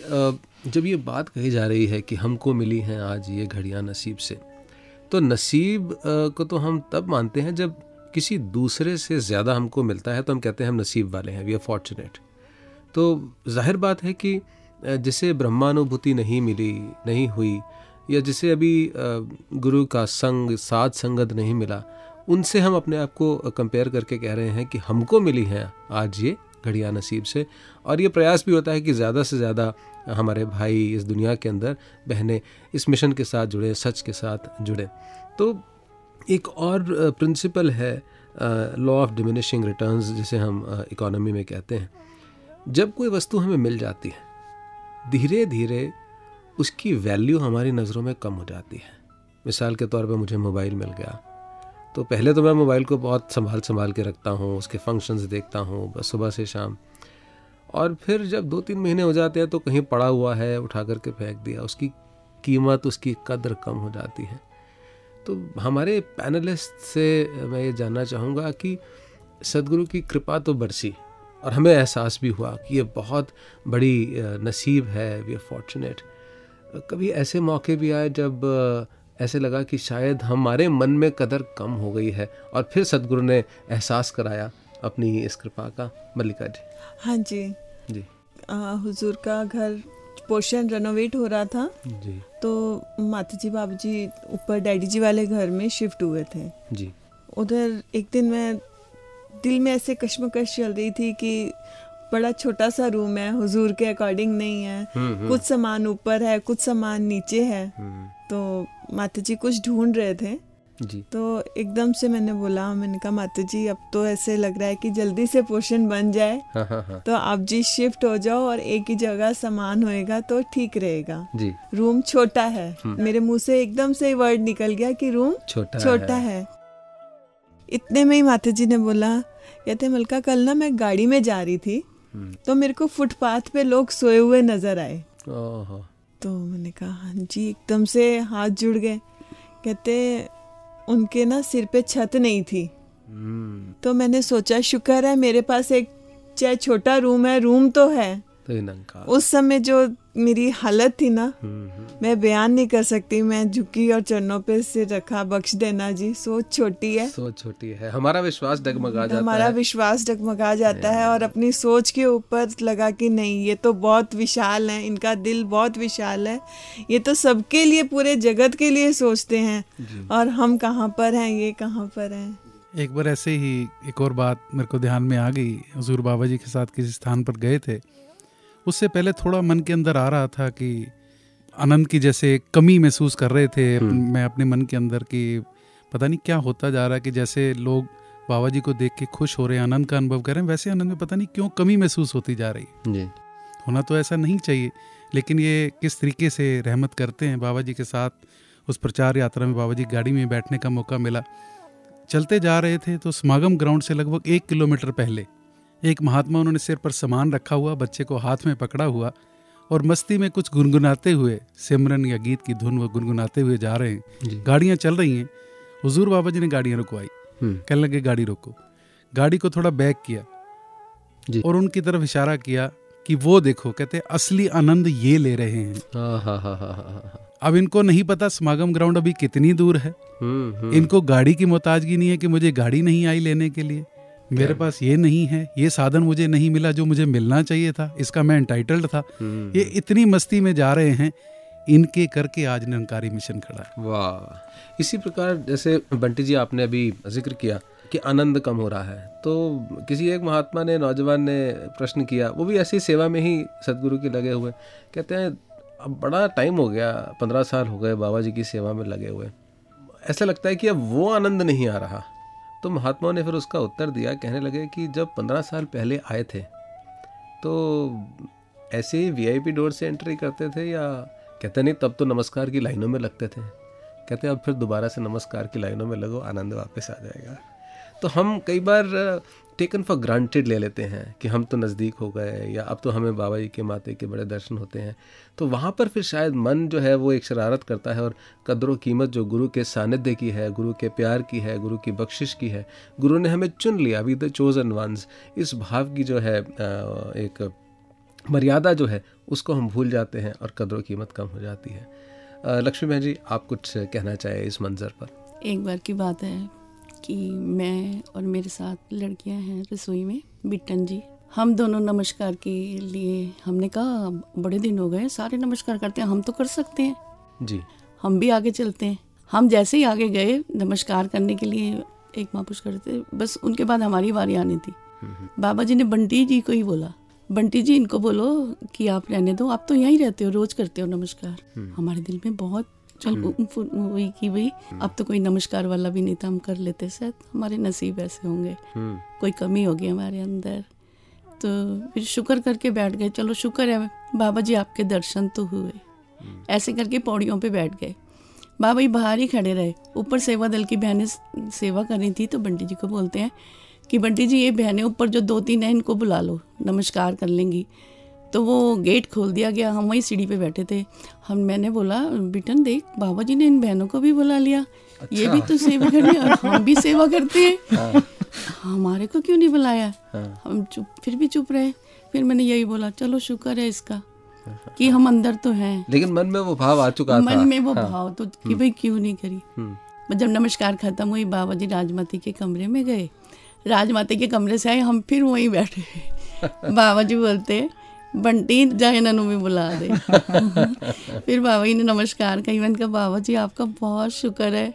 जब ये बात कही जा रही है कि हमको मिली हैं आज ये घड़ियाँ नसीब से तो नसीब को तो हम तब मानते हैं जब किसी दूसरे से ज़्यादा हमको मिलता है तो हम कहते हैं हम नसीब वाले हैं वी आर फॉर्चुनेट तो ज़ाहिर बात है कि जिसे ब्रह्मानुभूति नहीं मिली नहीं हुई या जिसे अभी गुरु का संग साथ संगत नहीं मिला उनसे हम अपने आप को कंपेयर करके कह रहे हैं कि हमको मिली हैं आज ये घड़ियाँ नसीब से। और ये प्रयास भी होता है कि ज़्यादा से ज़्यादा हमारे भाई इस दुनिया के अंदर बहनें इस मिशन के साथ जुड़े, सच के साथ जुड़े। तो एक और प्रिंसिपल है लॉ ऑफ़ डिमिनिशिंग रिटर्न्स जिसे हम इकोनॉमी में कहते हैं। जब कोई वस्तु हमें मिल जाती है धीरे धीरे उसकी वैल्यू हमारी नज़रों में कम हो जाती है। मिसाल के तौर पे मुझे मोबाइल मिल गया। तो पहले तो मैं मोबाइल को बहुत संभाल संभाल के रखता हूँ, उसके फ़ंक्शंस देखता हूँ, बस सुबह से शाम। और फिर जब दो तीन महीने हो जाते हैं तो कहीं पड़ा हुआ है, उठा करके फेंक दिया, उसकी कीमत, उसकी कदर कम हो जाती है। तो हमारे पैनलिस्ट से मैं ये जानना चाहूँगा कि सदगुरु की कृपा तो बरसी और हमें एहसास भी हुआ कि ये बहुत बड़ी नसीब है वी आर फॉर्चुनेट कभी ऐसे मौके भी आए जब ऐसे लगा कि शायद हमारे मन में कदर कम हो गई है और फिर सदगुरु ने एहसास कराया अपनी इस कृपा का। मल्लिका जी। हाँ जी। जी। आ, हुजूर का घर पोर्शन रेनोवेट हो रहा था। जी। तो माता जी बाबू जी ऊपर डैडी जी वाले घर में शिफ्ट हुए थे। जी। उधर एक दिन मैं दिल में ऐसे कश्मकश चल रही थी कि बड़ा छोटा सा रूम है हुजूर के अकॉर्डिंग नहीं है। हम्म, हम्म, कुछ सामान ऊपर है कुछ सामान नीचे है। हम्म, तो माता जी कुछ ढूंढ रहे थे। जी। तो एकदम से मैंने बोला मैंने कहा माता जी अब तो ऐसे लग रहा है कि जल्दी से पोषण बन जाए। हाँ हाँ हाँ। तो आप जी शिफ्ट हो जाओ और एक ही जगह सामान होएगा तो ठीक रहेगा। जी। रूम छोटा है। हम्म। मेरे मुँह से एकदम से वर्ड निकल गया कि रूम छोटा छोटा है। है। इतने में ही माता जी ने बोला कहते मलका कल ना मैं गाड़ी में जा रही थी हम्म, तो मेरे को फुटपाथ पे लोग सोए हुए नज़र आए। तो मैंने कहा हाँ जी एकदम से हाथ जुड़ गए। कहते उनके ना सिर पे छत नहीं थी। हम्म, तो मैंने सोचा शुक्र है मेरे पास एक चाहे छोटा रूम है रूम तो है। तो उस समय जो मेरी हालत थी ना मैं बयान नहीं कर सकती मैं झुकी और चरणों पे सिर रखा। बख्श देना जी सोच छोटी है। सोच छोटी है। हमारा विश्वास डगमगा जाता हमारा है। विश्वास डगमगा जाता है और अपनी सोच के ऊपर लगा कि नहीं ये तो बहुत विशाल है इनका दिल बहुत विशाल है। ये तो सबके लिए पूरे जगत के लिए सोचते हैं। और हम कहाँ पर हैं ये कहाँ पर हैं? एक बार ऐसे ही एक और बात मेरे को ध्यान में आ गई। हजूर बाबा जी के साथ किसी स्थान पर गए थे। उससे पहले थोड़ा मन के अंदर आ रहा था कि आनंद की जैसे कमी महसूस कर रहे थे हम्म। मैं अपने मन के अंदर कि पता नहीं क्या होता जा रहा है कि जैसे लोग बाबा जी को देख के खुश हो रहे हैं आनंद का अनुभव कर रहे हैं वैसे आनंद में पता नहीं क्यों कमी महसूस होती जा रही है। जी। होना तो ऐसा नहीं चाहिए लेकिन ये किस तरीके से रहमत करते हैं बाबा जी के साथ उस प्रचार यात्रा में बाबा जी गाड़ी में बैठने का मौका मिला। चलते जा रहे थे तो समागम ग्राउंड से लगभग एक किलोमीटर पहले एक महात्मा उन्होंने सिर पर सामान रखा हुआ बच्चे को हाथ में पकड़ा हुआ और मस्ती में कुछ गुनगुनाते हुए सिमरन या गीत की धुन वो गुनगुनाते हुए जा रहे हैं। गाड़ियाँ चल रही हैं। हुजूर बाबा जी ने गाड़ियाँ रुकवाई। हम्म, कहने लगे गाड़ी रोको। गाड़ी को थोड़ा बैक किया जी। और उनकी तरफ़ इशारा किया कि वो देखो कहते असली आनंद ये ले रहे हाँ। अब इनको नहीं पता समागम ग्राउंड अभी कितनी दूर है। हम्म, हम्म, इनको गाड़ी की मोहताजगी नहीं है कि मुझे गाड़ी नहीं आई लेने के लिए। मेरे पास ये नहीं है ये साधन मुझे नहीं मिला जो मुझे मिलना चाहिए था। इसका मैं एंटाइटल्ड था। हम्म, ये इतनी मस्ती में जा रहे हैं इनके करके आज निरंकारी मिशन खड़ा है। वाह। इसी प्रकार जैसे बंटी जी आपने अभी ज़िक्र किया कि आनंद कम हो रहा है तो किसी एक महात्मा ने नौजवान ने प्रश्न किया वो भी ऐसी सेवा में ही सदगुरु के लगे हुए। कहते हैं अब बड़ा टाइम हो गया पंद्रह साल हो गए बाबा जी की सेवा में लगे हुए। ऐसा लगता है कि अब वो आनंद नहीं आ रहा। तो महात्मा ने फिर उसका उत्तर दिया, कहने लगे कि जब पंद्रह साल पहले आए थे तो ऐसे ही वीआईपी डोर से एंट्री करते थे या कहते नहीं, तब तो नमस्कार की लाइनों में लगते थे। कहते अब फिर दोबारा से नमस्कार की लाइनों में लगो, आनंद वापस आ जाएगा। तो हम कई बार टेकन फॉर ग्रांटेड ले लेते हैं कि हम तो नज़दीक हो गए या अब तो हमें बाबा जी के माते के बड़े दर्शन होते हैं। तो वहाँ पर फिर शायद मन जो है वो एक शरारत करता है और कदर कीमत जो गुरु के सानिध्य की है, गुरु के प्यार की है, गुरु की बख्शिश की है, गुरु ने हमें चुन लिया। अभी द चोजन वंस इस भाव की जो है एक मर्यादा जो है, उसको हम भूल जाते हैं और कदर कीमत कम हो जाती है। लक्ष्मी बहन जी, आप कुछ कहना चाहे इस मंजर पर? एक बार की बात है। कि मैं और मेरे साथ लड़कियाँ हैं रसोई में बिट्टन जी। हम दोनों नमस्कार के लिए हमने कहा बड़े दिन हो गए सारे नमस्कार करते हैं हम तो कर सकते हैं। जी। हम भी आगे चलते हैं। हम जैसे ही आगे गए नमस्कार करने के लिए एक महापुरुष करते बस उनके बाद हमारी बारी आनी थी। बाबा जी ने बंटी जी को ही बोला। बंटी जी इनको बोलो कि आप रहने दो आप तो यहीं रहते हो रोज करते हो नमस्कार। हमारे दिल में बहुत चल हुई कि भाई। अब तो कोई नमस्कार वाला भी नहीं था हम कर लेते शायद हमारे नसीब ऐसे होंगे। हम्म। कोई कमी होगी हमारे अंदर। तो फिर शुक्र करके बैठ गए। चलो शुक्र है बाबा जी आपके दर्शन तो हुए। ऐसे करके पौड़ियों पे बैठ गए। बाबा जी बाहर ही खड़े रहे। ऊपर सेवा दल की बहनें सेवा कर रही थी तो बंटी जी को बोलते हैं कि बंटी जी ये बहनें ऊपर जो दो तीन हैं इनको बुला लो। नमस्कार कर लेंगी। तो वो गेट खोल दिया गया। हम वहीं सीढ़ी पे बैठे थे। हम मैंने बोला बिटन देख बाबा जी ने इन बहनों को भी बुला लिया। अच्छा। ये भी तो सेवा करनी है और हम भी सेवा करते हैं। हमारे को क्यों नहीं बुलाया? हाँ। हम चुप फिर भी चुप रहे। फिर मैंने यही बोला चलो शुक्र है इसका कि हम अंदर तो हैं। लेकिन मन में वो भाव आ चुका था। मन में वो हाँ। भाव तो कि भाई क्यों नहीं करी? हम्म, जब नमस्कार खत्म हुई बाबा जी राजमाती के कमरे में गए। राजमाती के कमरे से आए हम फिर वहीं बैठे। बाबा जी बोलते बंटी जाए ननू में बुला दे फिर बाबा जी ने नमस्कार कही मैंने कहा बाबा जी आपका बहुत शुक्र है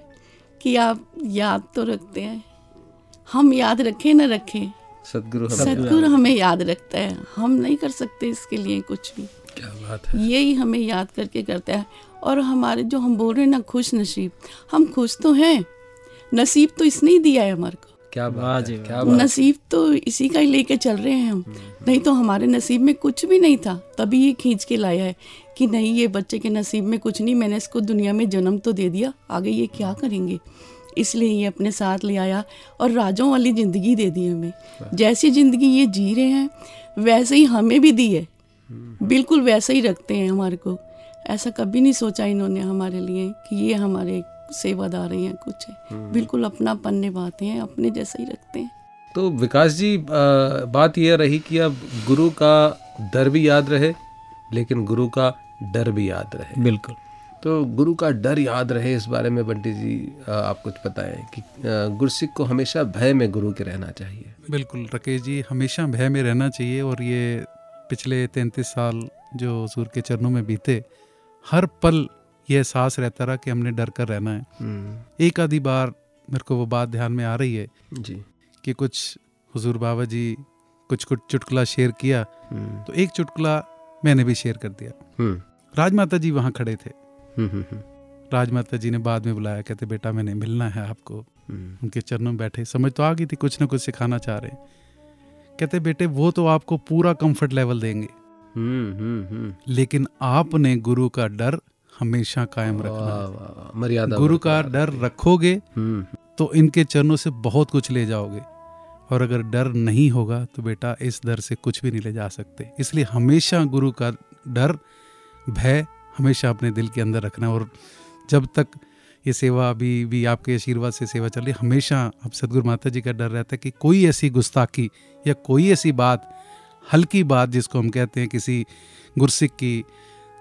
कि आप याद तो रखते हैं हम याद रखें ना रखें सदगुरु सदगुरु हमें याद रखता है हम नहीं कर सकते इसके लिए कुछ भी क्या बात है यही हमें याद करके करता है और हमारे जो हम बोल रहे हैं ना खुश नसीब हम खुश तो हैं नसीब तो इसने ही दिया है हमारे को क्या बात है क्या बात नसीब तो इसी का ही लेके चल रहे हैं हम। नहीं तो हमारे नसीब में कुछ भी नहीं था। तभी ये खींच के लाया है कि नहीं ये बच्चे के नसीब में कुछ नहीं मैंने इसको दुनिया में जन्म तो दे दिया आगे ये क्या करेंगे? इसलिए ये अपने साथ ले आया और राजों वाली ज़िंदगी दे दी हमें। जैसी ज़िंदगी ये जी रहे हैं वैसे ही हमें भी दी है। बिल्कुल वैसे ही रखते हैं हमारे को। ऐसा कभी नहीं सोचा इन्होंने हमारे लिए कि ये हमारे सेवादार हैं कुछ है। बिल्कुल अपनापन निभाते हैं अपने जैसे ही रखते हैं। तो विकास जी आ, बात यह रही कि अब गुरु का दर भी याद रहे लेकिन गुरु का डर भी याद रहे। बिल्कुल। तो गुरु का डर याद रहे इस बारे में बंटी जी आ, आप कुछ बताएँ कि गुरसिख को हमेशा भय में गुरु के रहना चाहिए। बिल्कुल राकेश जी हमेशा भय में रहना चाहिए और ये पिछले तैंतीस साल जो हजूर के चरणों में बीते हर पल ये एहसास रहता रहा कि हमने डर कर रहना है। एक आधी बार मेरे को वो बात ध्यान में आ रही है जी। कि कुछ हुजूर बाबा जी कुछ कुछ चुटकुला शेयर किया हम्म, तो एक चुटकुला मैंने भी शेयर कर दिया। हम्म, राजमाता जी वहाँ खड़े थे। हम्म, हम्म, हम्म, राजमाता जी ने बाद में बुलाया कहते बेटा मैंने मिलना है आपको। हम्म, उनके चरणों में बैठे। समझ तो आ गई थी कुछ ना कुछ सिखाना चाह रहे हैं। कहते बेटे वो तो आपको पूरा कंफर्ट लेवल देंगे। हम्म, हम्म, हम्म। लेकिन आपने गुरु का डर हमेशा कायम रखना मर्यादा गुरु का डर रखोगे हम्म, तो इनके चरणों से बहुत कुछ ले जाओगे। और अगर डर नहीं होगा तो बेटा इस डर से कुछ भी नहीं ले जा सकते। इसलिए हमेशा गुरु का डर भय हमेशा अपने दिल के अंदर रखना। और जब तक ये सेवा अभी भी आपके आशीर्वाद से सेवा चल रही है, हमेशा अब सदगुरु माता जी का डर रहता है कि कोई ऐसी गुस्ताखी या कोई ऐसी बात हल्की बात जिसको हम कहते हैं किसी गुरसिक की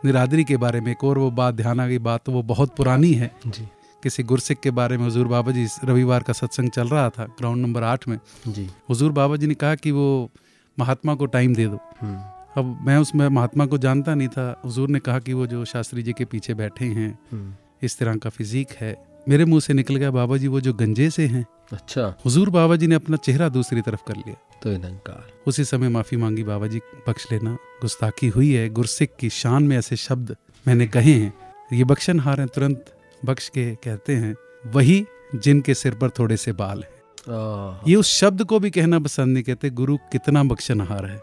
निरादरी के बारे में एक और वो बात ध्यान आ गई बात तो वो बहुत पुरानी है। जी। किसी गुरसिक के बारे में हुजूर बाबा जी रविवार का सत्संग चल रहा था ग्राउंड नंबर आठ में। जी। हुजूर बाबा जी ने कहा कि वो महात्मा को टाइम दे दो। हम्म, अब मैं उसमें महात्मा को जानता नहीं था। हुजूर ने कहा कि वो जो शास्त्री जी के पीछे बैठे हैं हम्म, इस तरह का फिजिक है। मेरे मुँह से निकल गया बाबा जी वो जो गंजे से हैं। अच्छा। हुजूर बाबा जी ने अपना चेहरा दूसरी तरफ़ कर लिया। तो इनकार। उसी समय माफ़ी मांगी बाबा जी बख्श लेना। गुस्ताखी हुई है गुरसिक की शान में ऐसे शब्द मैंने कहे हैं। ये बख्शनहार हैं तुरंत बख्श के कहते हैं वही जिनके सिर पर थोड़े से बाल हैं। ये उस शब्द को भी कहना पसंद नहीं कहते गुरु कितना बख्शनहार है।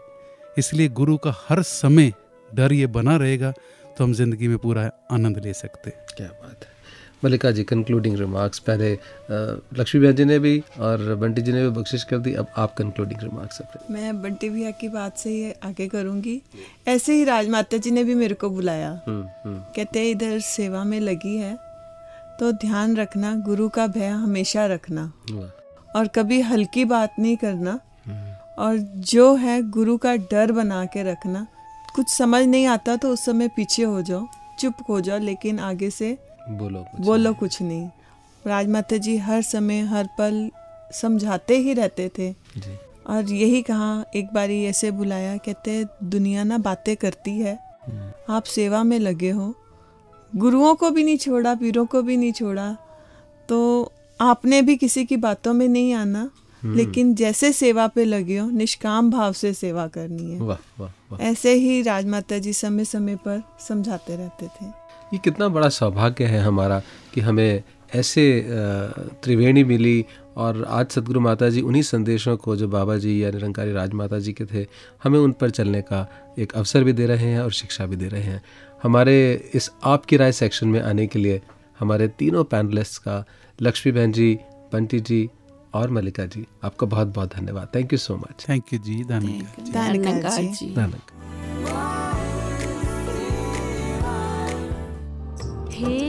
इसलिए गुरु का हर समय डर ये बना रहेगा तो हम ज़िंदगी में पूरा आनंद ले सकते हैं। क्या बात। है मल्लिका जी कंक्लूडिंग रिमार्क्स पहले लक्ष्मी बहन जी ने भी और बंटी जी ने भी बख्शिश कर दी। अब आप कंक्लूडिंग रिमार्क्स अपने। मैं बंटी भैया की बात से ही आगे करूँगी। ऐसे ही राजमाता जी ने भी मेरे को बुलाया। हम्म, हम्म, कहते हैं इधर सेवा में लगी है तो ध्यान रखना गुरु का भय हमेशा रखना। और कभी हल्की बात नहीं करना। हम्म, और जो है गुरु का डर बना के रखना। कुछ समझ नहीं आता तो उस समय पीछे हो जाओ चुप हो जाओ लेकिन आगे से बोलो कुछ बोलो नहीं। कुछ नहीं। राजमाता जी हर समय हर पल समझाते ही रहते थे। जी। और यही कहा एक बारी ऐसे बुलाया कहते दुनिया ना बातें करती है। हम्म, आप सेवा में लगे हो। गुरुओं को भी नहीं छोड़ा पीरों को भी नहीं छोड़ा। तो आपने भी किसी की बातों में नहीं आना। लेकिन जैसे सेवा पे लगे हो निष्काम भाव से सेवा करनी है। वाह वाह वाह। ऐसे ही राजमाता जी समय समय पर समझाते रहते थे। ये कितना बड़ा सौभाग्य है हमारा कि हमें ऐसे त्रिवेणी मिली और आज सदगुरु माता जी उन्हीं संदेशों को जो बाबा जी या निरंकारी राज माता जी के थे हमें उन पर चलने का एक अवसर भी दे रहे हैं और शिक्षा भी दे रहे हैं। हमारे इस आपकी राय सेक्शन में आने के लिए हमारे तीनों पैनलिस्ट का लक्ष्मी बहन जी बंटी जी और मल्लिका जी आपका बहुत बहुत धन्यवाद thank you so much thank you ji. धन्यवाद। Hey.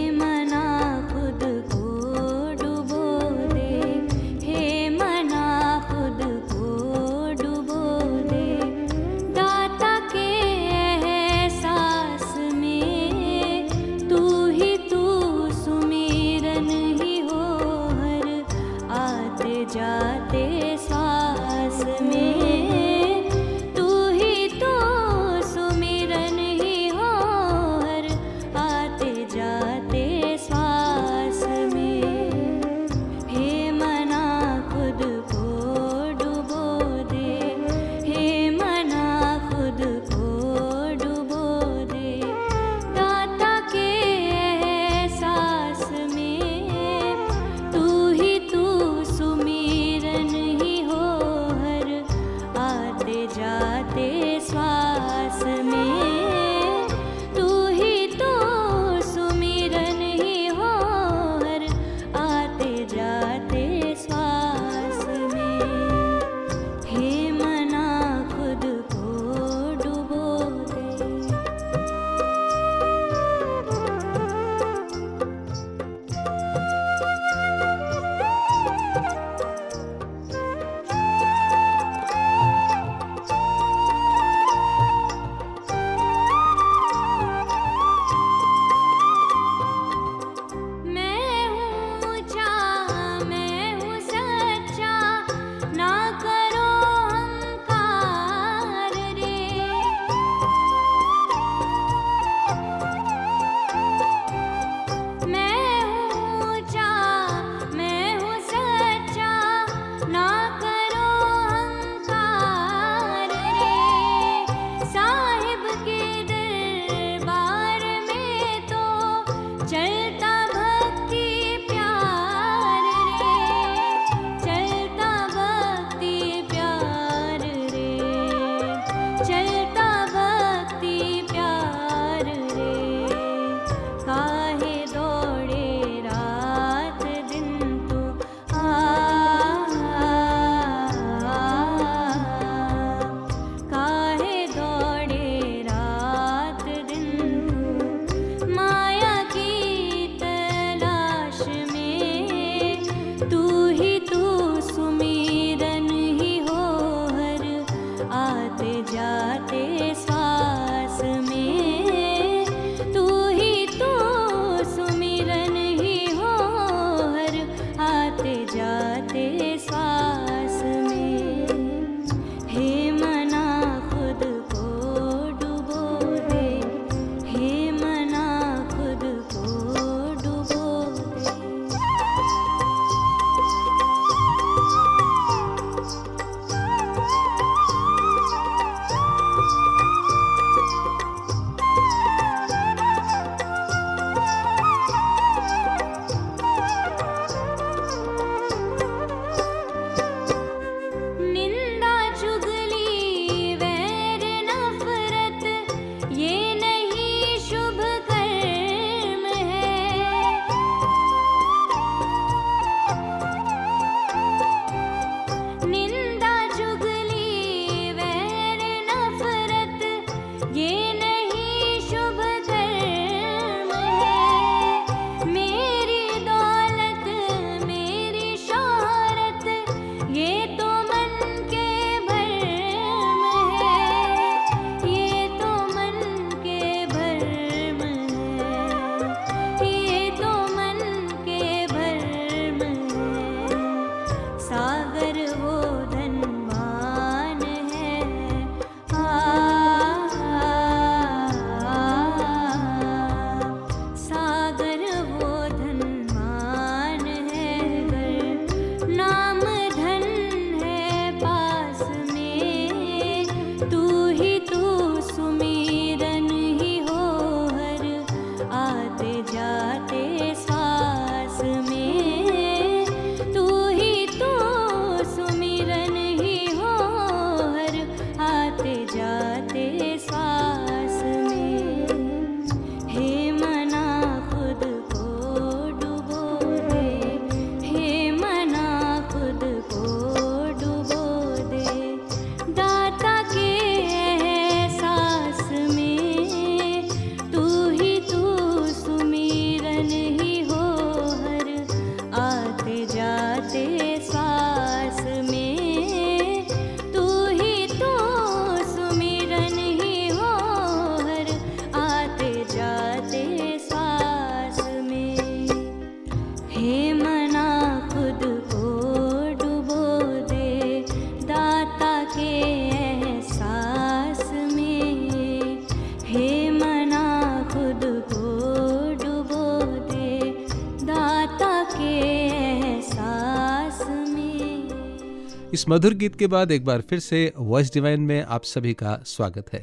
मधुर गीत के बाद एक बार फिर से वॉइस डिवाइन में आप सभी का स्वागत है।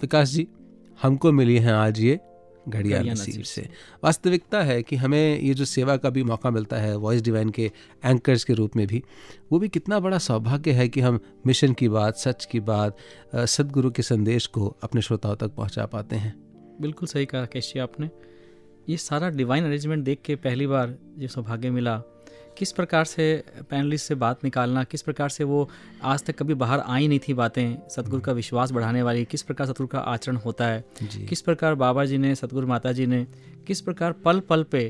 विकास जी हमको मिली हैं आज ये घड़िया नसीब नसीब से। वास्तविकता है कि हमें ये जो सेवा का भी मौका मिलता है वॉइस डिवाइन के एंकर्स के रूप में भी वो भी कितना बड़ा सौभाग्य है कि हम मिशन की बात सच की बात सदगुरु के संदेश को अपने श्रोताओं तक पहुँचा पाते हैं। बिल्कुल सही कहा कैशी आपने। ये सारा डिवाइन अरेंजमेंट देख के पहली बार ये सौभाग्य मिला। किस प्रकार से पैनलिस्ट से बात निकालना किस प्रकार से वो आज तक कभी बाहर आई नहीं थी बातें सतगुरु का विश्वास बढ़ाने वाली किस प्रकार सतगुरु का आचरण होता है किस प्रकार बाबा जी ने सतगुरु माता जी ने किस प्रकार पल पल पे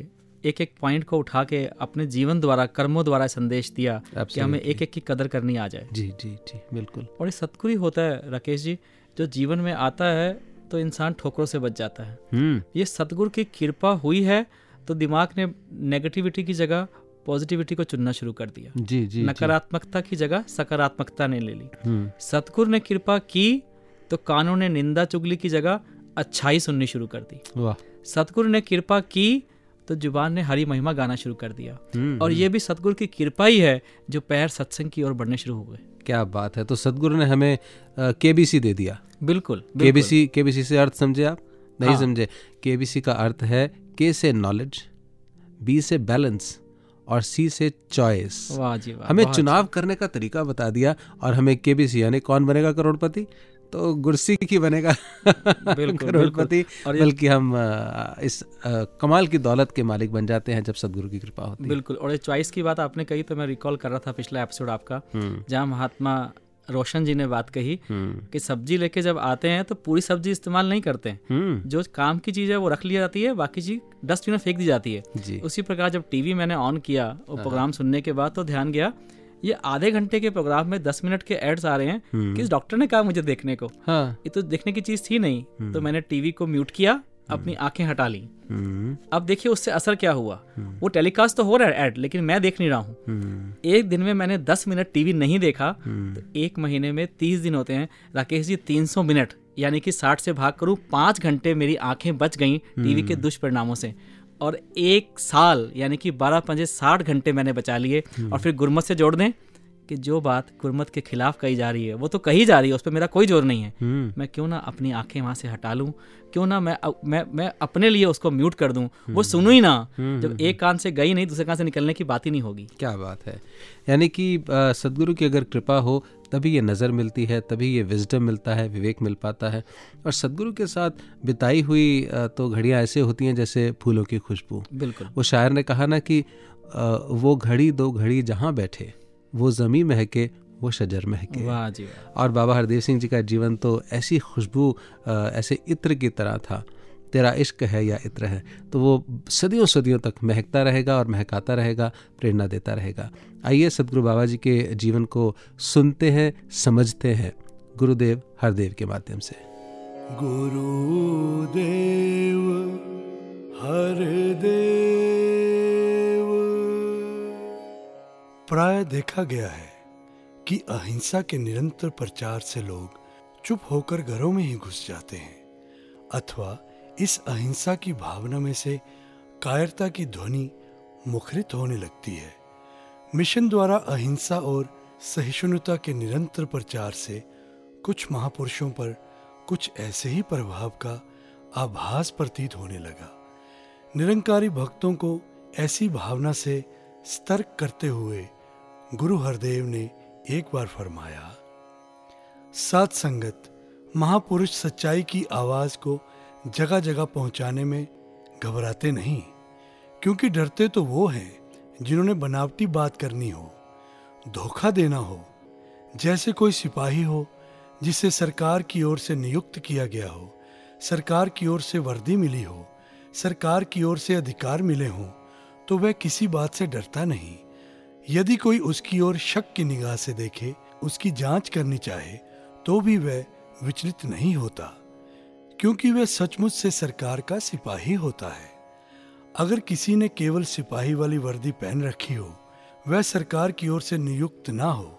एक एक पॉइंट को उठा के अपने जीवन द्वारा कर्मों द्वारा संदेश दिया कि हमें एक एक की कदर करनी आ जाए। जी जी जी बिल्कुल। और ये सतगुरु ही होता है राकेश जी जो जीवन में आता है तो इंसान ठोकरों से बच जाता है। हम्म। ये सतगुरु की कृपा हुई है तो दिमाग ने नेगेटिविटी की जगह पॉजिटिविटी को चुनना शुरू कर दिया। जी जी नकारात्मकता की जगह सकारात्मकता ने ले ली। हम्म। सतगुरु ने कृपा की तो कानों ने निंदा चुगली की जगह अच्छाई सुननी शुरू कर दी। वाह। सतगुरु ने कृपा की तो ज़ुबान ने हरी महिमा गाना शुरू कर दिया। हम्म, और ये भी सतगुरु की कृपा ही है जो पैर सत्संग की ओर बढ़ने शुरू हो गए। क्या बात है। तो सतगुरु ने हमें केबीसी दे दिया। बिल्कुल बिल्कुल। केबीसी केबीसी से अर्थ समझे आप? नहीं हाँ। समझे। केबीसी का अर्थ है के से नॉलेज बी से बैलेंस और सी से चॉइस हमें चुनाव करने का तरीका बता दिया और हमें केबीसी यानी कौन बनेगा करोड़पति? तो गुरसी की बनेगा करोड़पति बल्कि हम इस कमाल की दौलत के मालिक बन जाते हैं जब सदगुरु की कृपा होती है। बिल्कुल और ये चॉइस की बात आपने कही तो मैं रिकॉल कर रहा था पिछला एपिसोड आपका हम्म, जहाँ महात्मा रोशन जी ने बात कही हम्म। कि सब्ज़ी लेके जब आते हैं तो पूरी सब्ज़ी इस्तेमाल नहीं करते हैं। हम्म। जो काम की चीज़ है वो रख लिया जाती है बाकी चीज़ डस्टबिन में फेंक दी जाती है। उसी प्रकार जब टीवी मैंने ऑन किया वो प्रोग्राम सुनने के बाद तो ध्यान गया ये आधे घंटे के प्रोग्राम में दस मिनट के एड्स आ रहे हैं किस डॉक्टर ने कहा मुझे देखने को। हाँ। ये तो देखने की चीज़ थी नहीं। तो मैंने टीवी को म्यूट किया अपनी आँखें हटा ली। हम्म। अब देखिए उससे असर क्या हुआ। वो टेलीकास्ट तो हो रहा है एड लेकिन मैं देख नहीं रहा हूँ। हम्म। एक दिन में मैंने 10 मिनट टीवी नहीं देखा। तो एक महीने में 30 दिन होते हैं। राकेश जी 300 मिनट यानी कि 60 से भाग करूँ पाँच घंटे मेरी आँखें बच गई टीवी के दुष्परिणामों से। और एक साल यानी कि 12 पंजे 60 घंटे मैंने बचा लिए। और फिर गुरमत से जोड़ दें कि जो बात गुरमत के खिलाफ कही जा रही है वो तो कही जा रही है उस पर मेरा कोई ज़ोर नहीं है। हम्म। मैं क्यों ना अपनी आँखें वहाँ से हटा लूँ? क्यों ना मैं मैं मैं अपने लिए उसको म्यूट कर दूँ? वो सुनू ही ना। जब एक कान से गई नहीं दूसरे कान से निकलने की बात ही नहीं होगी। क्या बात है। यानी कि सदगुरु की अगर कृपा हो तभी ये नज़र मिलती है तभी ये विजडम मिलता है विवेक मिल पाता है। और सदगुरु के साथ बिताई हुई तो घड़ियाँ ऐसे होती हैं जैसे फूलों की खुशबू। बिल्कुल। वो शायर ने कहा ना कि वो घड़ी दो घड़ी जहाँ बैठे। वो ज़मी महके वो शजर महके। वाह जी और बाबा हरदेव सिंह जी का जीवन तो ऐसी खुशबू ऐसे इत्र की तरह था। तेरा इश्क है या इत्र है तो वो सदियों सदियों तक महकता रहेगा और महकाता रहेगा प्रेरणा देता रहेगा। आइए सदगुरु बाबा जी के जीवन को सुनते हैं समझते हैं गुरुदेव हरदेव के माध्यम से। गुरुदेव हरदेव। प्राय देखा गया है कि अहिंसा के निरंतर प्रचार से लोग चुप होकर घरों में ही घुस जाते हैं, अथवा इस अहिंसा की भावना में से कायरता की ध्वनि मुखरित होने लगती है। मिशन द्वारा अहिंसा और सहिष्णुता के निरंतर प्रचार से कुछ महापुरुषों पर कुछ ऐसे ही प्रभाव का आभास प्रतीत होने लगा। निरंकारी भक्तों को ऐसी भावना से स्तर्क करते हुए गुरु हरदेव ने एक बार फरमाया, सात संगत, महापुरुष सच्चाई की आवाज़ को जगह जगह पहुँचाने में घबराते नहीं, क्योंकि डरते तो वो हैं जिन्होंने बनावटी बात करनी हो, धोखा देना हो, जैसे कोई सिपाही हो जिसे सरकार की ओर से नियुक्त किया गया हो, सरकार की ओर से वर्दी मिली हो, सरकार की ओर से अधिकार मिले हों तो वह किसी बात से डरता नहीं। यदि कोई उसकी ओर शक की निगाह से देखे, उसकी जाँच करनी चाहे तो भी वह विचलित नहीं होता, क्योंकि वह सचमुच से सरकार का सिपाही होता है। अगर किसी ने केवल सिपाही वाली वर्दी पहन रखी हो, वह सरकार की ओर से नियुक्त ना हो,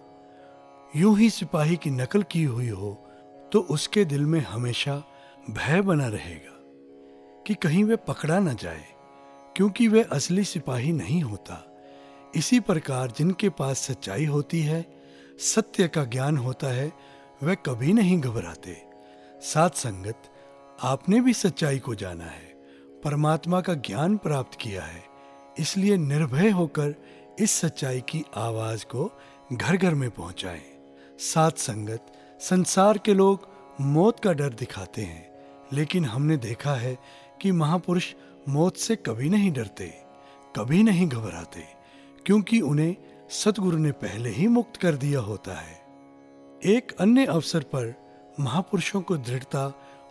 यूँ ही सिपाही की नकल की हुई हो तो उसके दिल में हमेशा भय बना रहेगा कि कहीं वह पकड़ा न जाए, क्योंकि वह असली सिपाही नहीं होता। इसी प्रकार जिनके पास सच्चाई होती है, सत्य का ज्ञान होता है वह कभी नहीं घबराते। सात संगत, आपने भी सच्चाई को जाना है, परमात्मा का ज्ञान प्राप्त किया है, इसलिए निर्भय होकर इस सच्चाई की आवाज़ को घर घर में पहुंचाएँ। सात संगत, संसार के लोग मौत का डर दिखाते हैं, लेकिन हमने देखा है कि महापुरुष मौत से कभी नहीं डरते, कभी नहीं घबराते। क्योंकि उन्हें सतगुरु ने पहले ही मुक्त कर दिया होता है। एक अन्य अवसर पर महापुरुषों को दृढ़ता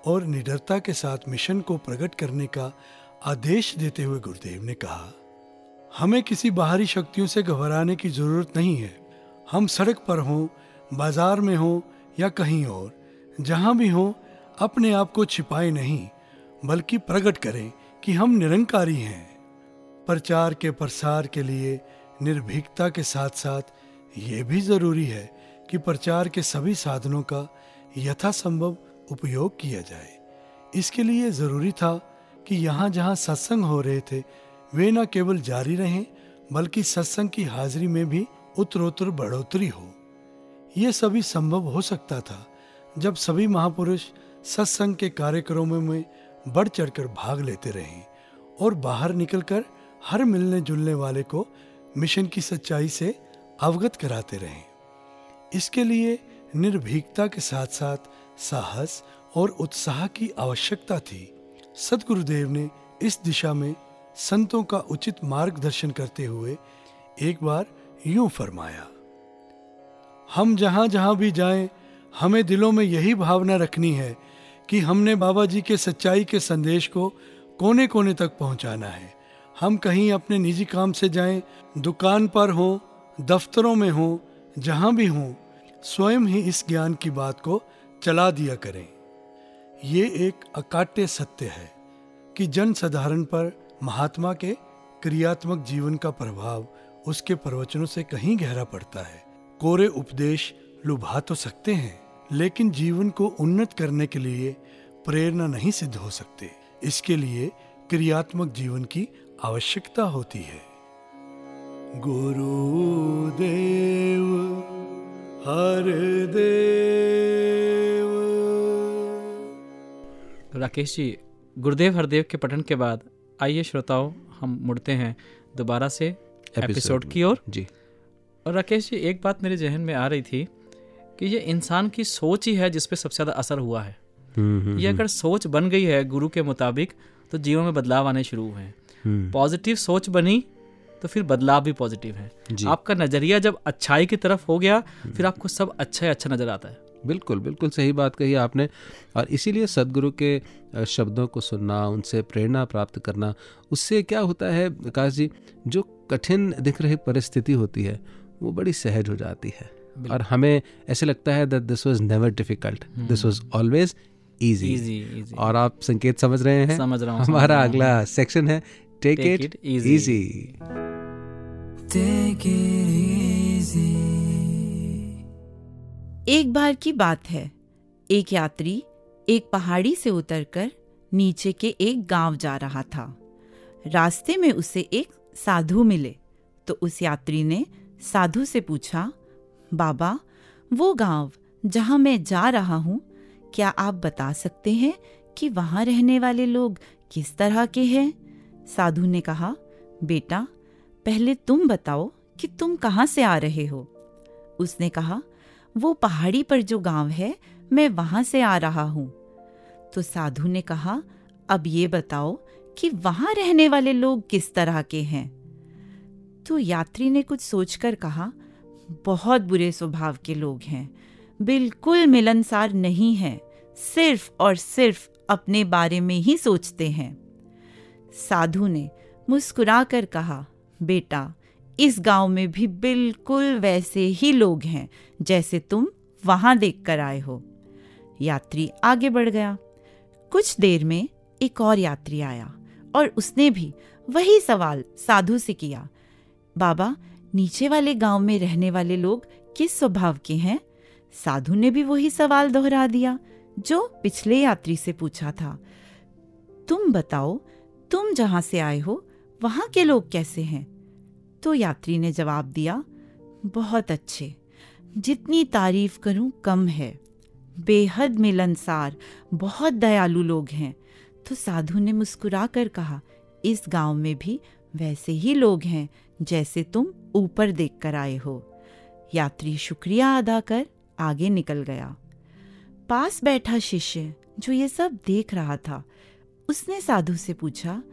और निडरता के साथ मिशन को प्रकट करने का आदेश देते हुए गुरुदेव ने कहा, हमें किसी बाहरी शक्तियों से घबराने की ज़रूरत नहीं है। हम सड़क पर हों, बाज़ार में हों या कहीं और, जहाँ भी हों, अपने आप को छिपाए नहीं, बल्कि प्रकट करें कि हम निरंकारी हैं। प्रचार के प्रसार के लिए निर्भीकता के साथ साथ ये भी ज़रूरी है कि प्रचार के सभी साधनों का यथासंभव उपयोग किया जाए। इसके लिए ज़रूरी था कि यहाँ जहाँ सत्संग हो रहे थे, वे न केवल जारी रहें, बल्कि सत्संग की हाजिरी में भी उत्तरोत्तर बढ़ोतरी हो। ये सभी संभव हो सकता था जब सभी महापुरुष सत्संग के कार्यक्रमों में बढ़ चढ़कर भाग लेते रहे और बाहर निकलकर हर मिलने जुलने वाले को मिशन की सच्चाई से अवगत कराते रहे। इसके लिए निर्भीकता के साथ साथ साहस और उत्साह की आवश्यकता थी। सदगुरुदेव ने इस दिशा में संतों का उचित मार्गदर्शन करते हुए एक बार यूँ फरमाया, हम जहाँ जहाँ भी जाएँ, हमें दिलों में यही भावना रखनी है कि हमने बाबा जी के सच्चाई के संदेश को कोने कोने तक पहुंचाना है। हम कहीं अपने निजी काम से जाएँ, दुकान पर हों, दफ्तरों में हों, जहाँ भी हों, स्वयं ही इस ज्ञान की बात को चला दिया करें। ये एक अकाट्य सत्य है कि जन साधारण पर महात्मा के क्रियात्मक जीवन का प्रभाव उसके प्रवचनों से कहीं गहरा पड़ता है। कोरे उपदेश लुभा तो सकते हैं, लेकिन जीवन को उन्नत करने के लिए प्रेरणा नहीं सिद्ध हो सकते। इसके लिए क्रियात्मक जीवन की आवश्यकता होती है। गुरुदेव हर देव। राकेश जी गुरुदेव हरदेव के पठन के बाद आइए श्रोताओं हम मुड़ते हैं दोबारा से एपिसोड की ओर। जी। और राकेश जी एक बात मेरे जहन में आ रही थी कि ये इंसान की सोच ही है जिसपे सबसे ज़्यादा असर हुआ है। हम्म, हम्म, ये अगर सोच बन गई है गुरु के मुताबिक तो जीवन में बदलाव आने शुरू हुए हैं। हम्म, पॉजिटिव सोच बनी तो फिर बदलाव भी पॉजिटिव है। आपका नज़रिया जब अच्छाई की तरफ़ हो गया फिर आपको सब अच्छा ही अच्छा नज़र आता है। बिल्कुल बिल्कुल सही बात कही आपने। और इसीलिए सदगुरु के शब्दों को सुनना उनसे प्रेरणा प्राप्त करना उससे क्या होता है विकास जी जो कठिन दिख रही परिस्थिति होती है वो बड़ी सहज हो जाती है। और हमें ऐसे लगता है that this was never difficult this was always easy और आप संकेत समझ रहे हैं? समझ रहा हूँ हमारा। अगला सेक्शन है take Take it it easy. Easy एक बार की बात है। एक यात्री एक पहाड़ी से उतरकर नीचे के एक गाँव जा रहा था। रास्ते में उसे एक साधु मिले। तो उस यात्री ने साधु से पूछा बाबा वो गाँव जहाँ मैं जा रहा हूँ क्या आप बता सकते हैं कि वहाँ रहने वाले लोग किस तरह के हैं? साधु ने कहा, बेटा, पहले तुम बताओ कि तुम कहाँ से आ रहे हो? उसने कहा, वो पहाड़ी पर जो गाँव है, मैं वहाँ से आ रहा हूँ। तो साधु ने कहा, अब ये बताओ कि वहाँ रहने वाले लोग किस तरह के हैं? तो यात्री ने कुछ सोचकर कहा, बहुत बुरे स्वभाव के लोग हैं। बिल्कुल मिलनसार नहीं हैं। सिर्फ़ और सिर्फ़ अपने बारे में ही सोचते हैं। साधु ने मुस्कुराकर कहा, बेटा, इस गाँव में भी बिल्कुल वैसे ही लोग हैं, जैसे तुम वहाँ देख कर आए हो। यात्री आगे बढ़ गया। कुछ देर में एक और यात्री आया और उसने भी वही सवाल साधु से किया, बाबा, नीचे वाले गाँव में रहने वाले लोग किस स्वभाव के हैं? साधु ने भी वही सवाल दोहरा दिया, जो पिछले यात्री से पूछा था। तुम बताओ तुम जहाँ से आए हो, वहाँ के लोग कैसे हैं? तो यात्री ने जवाब दिया, बहुत अच्छे। जितनी तारीफ़ करूँ कम है। बेहद मिलनसार, बहुत दयालु लोग हैं। तो साधु ने मुस्कुरा कर कहा, इस गाँव में भी वैसे ही लोग हैं, जैसे तुम ऊपर देख कर आए हो। यात्री शुक्रिया अदा कर आगे निकल गया। पास बैठा शिष्य, जो ये सब देख रहा था उसने साधु से पूछा,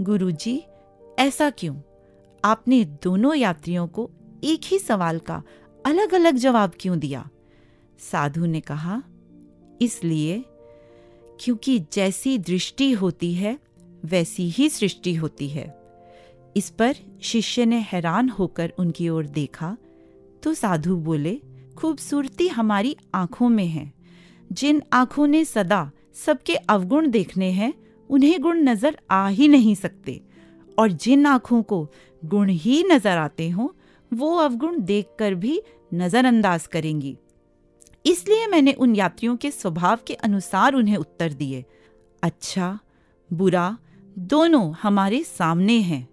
गुरुजी, ऐसा क्यों? आपने दोनों यात्रियों को एक ही सवाल का अलग अलग जवाब क्यों दिया? साधु ने कहा, इसलिए, क्योंकि जैसी दृष्टि होती है, वैसी ही सृष्टि होती है। इस पर शिष्य ने हैरान होकर उनकी ओर देखा तो साधु बोले, खूबसूरती हमारी आँखों में है। जिन आँखों ने सदा सबके अवगुण देखने हैं उन्हें गुण नज़र आ ही नहीं सकते। और जिन आँखों को गुण ही नज़र आते हों, वो अवगुण देखकर भी नजरअंदाज करेंगी। इसलिए मैंने उन यात्रियों के स्वभाव के अनुसार उन्हें उत्तर दिए। अच्छा बुरा, दोनों हमारे सामने हैं।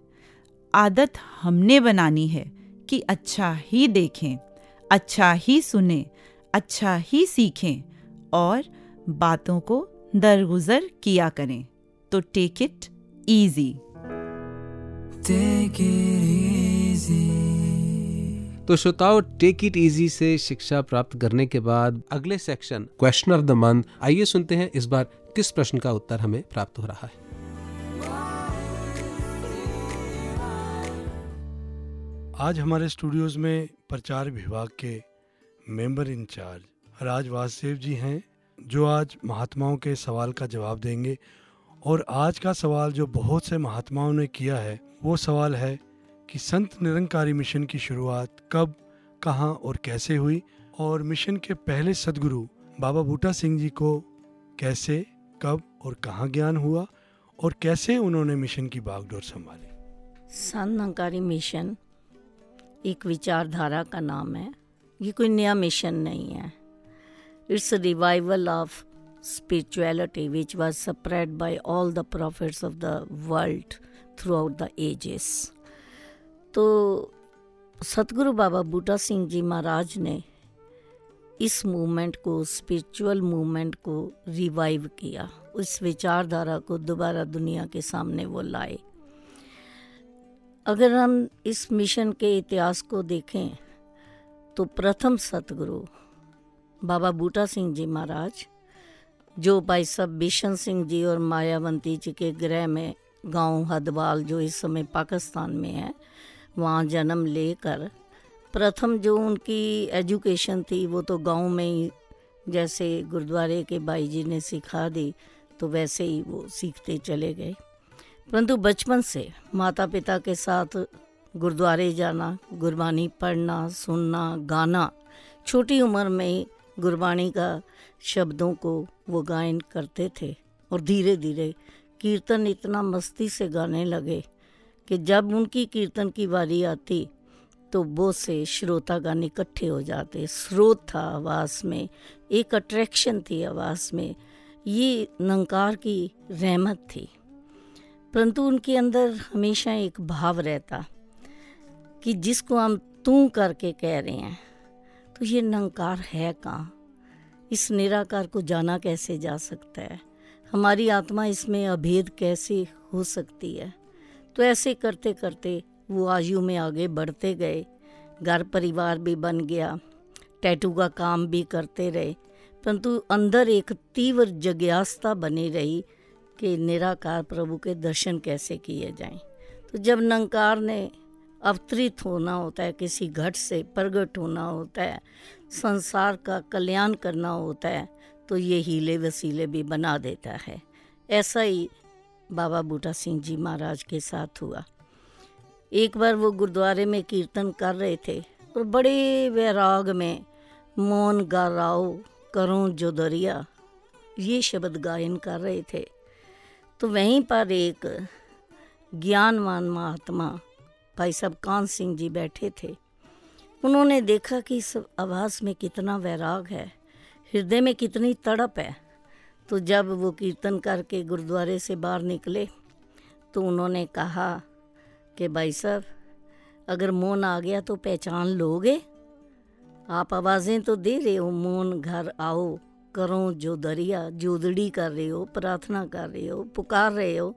आदत हमने बनानी है कि अच्छा ही देखें अच्छा ही सुने अच्छा ही सीखें और बातों को दरगुजर किया करें। तो टेक इट इजी तो श्रोताओ टेक इट इजी से शिक्षा प्राप्त करने के बाद अगले section question of the month आइए सुनते हैं इस बार किस प्रश्न का उत्तर हमें प्राप्त हो रहा है। आज हमारे स्टूडियोज में प्रचार विभाग के मेंबर इंचार्ज राज वासुदेव जी हैं जो आज महात्माओं के सवाल का जवाब देंगे। और आज का सवाल जो बहुत से महात्माओं ने किया है, वो सवाल है कि संत निरंकारी मिशन की शुरुआत कब, कहाँ और कैसे हुई? और मिशन के पहले सदगुरु बाबा बूटा सिंह जी को कैसे, कब और कहाँ ज्ञान हुआ? और कैसे उन्होंने मिशन की बागडोर संभाली? संतकारी मिशन एक विचारधारा का नाम है। ये कोई नया मिशन नहीं है। It's revival of spirituality which was spread by all the prophets of the world throughout the ages. तो सतगुरु बाबा बूटा सिंह जी महाराज ने इस मूवमेंट को स्पिरिचुअल मूवमेंट को रिवाइव किया। उस विचारधारा को दोबारा दुनिया के सामने वो लाए। अगर हम इस मिशन के इतिहास को देखें तो प्रथम सतगुरु बाबा बूटा सिंह जी महाराज जो भाई साहब बिशन सिंह जी और मायावंती जी के गृह में गाँव हदवाल जो इस समय पाकिस्तान में है, वहाँ जन्म लेकर, प्रथम जो उनकी एजुकेशन थी वो तो गाँव में ही, जैसे गुरुद्वारे के भाई जी ने सिखा दी तो वैसे ही वो सीखते चले गए। परंतु बचपन से माता पिता के साथ गुरुद्वारे जाना गुरबानी पढ़ना, सुनना, गाना, छोटी उम्र में गुरबानी का शब्दों को वो गायन करते थे और धीरे धीरे कीर्तन इतना मस्ती से गाने लगे कि जब उनकी कीर्तन की बारी आती तो बहुत से श्रोतागण इकट्ठे हो जाते। स्रोत था आवाज़ में, एक अट्रैक्शन थी आवाज़ में। ये नंकार की रहमत थी। परंतु उनके अंदर हमेशा एक भाव रहता कि जिसको हम तू करके कह रहे हैं तो ये नंकार है कहाँ? इस निराकार को जाना कैसे जा सकता है? हमारी आत्मा इसमें अभेद कैसे हो सकती है? तो ऐसे करते करते वो आयु में आगे बढ़ते गए। घर परिवार भी बन गया। टैटू का काम भी करते रहे। परंतु अंदर एक तीव्र जग्यास्ता बनी रही कि निराकार प्रभु के दर्शन कैसे किए जाएँ। तो जब नंकार ने अवतरित होना होता है, किसी घट से प्रगट होना होता है संसार का कल्याण करना होता है तो ये हीले वसीले भी बना देता है। ऐसा ही बाबा बूटा सिंह जी महाराज के साथ हुआ। एक बार वो गुरुद्वारे में कीर्तन कर रहे थे, और बड़े वैराग में, मौन गाराओ करो जो दरिया ये शब्द गायन कर रहे थे। तो वहीं पर एक ज्ञानवान महात्मा, भाई साहब कान सिंह जी बैठे थे। उन्होंने देखा कि इस आवाज़ में कितना वैराग है, हृदय में कितनी तड़प है। तो जब वो कीर्तन करके गुरुद्वारे से बाहर निकले तो उन्होंने कहा कि, भाई साहब, अगर मौन आ गया तो पहचान लोगे। आप आवाज़ें तो दे रहे हो, मौन, घर आओ, करो जो दरिया, जोदड़ी कर रहे हो, प्रार्थना कर रहे हो, पुकार रहे हो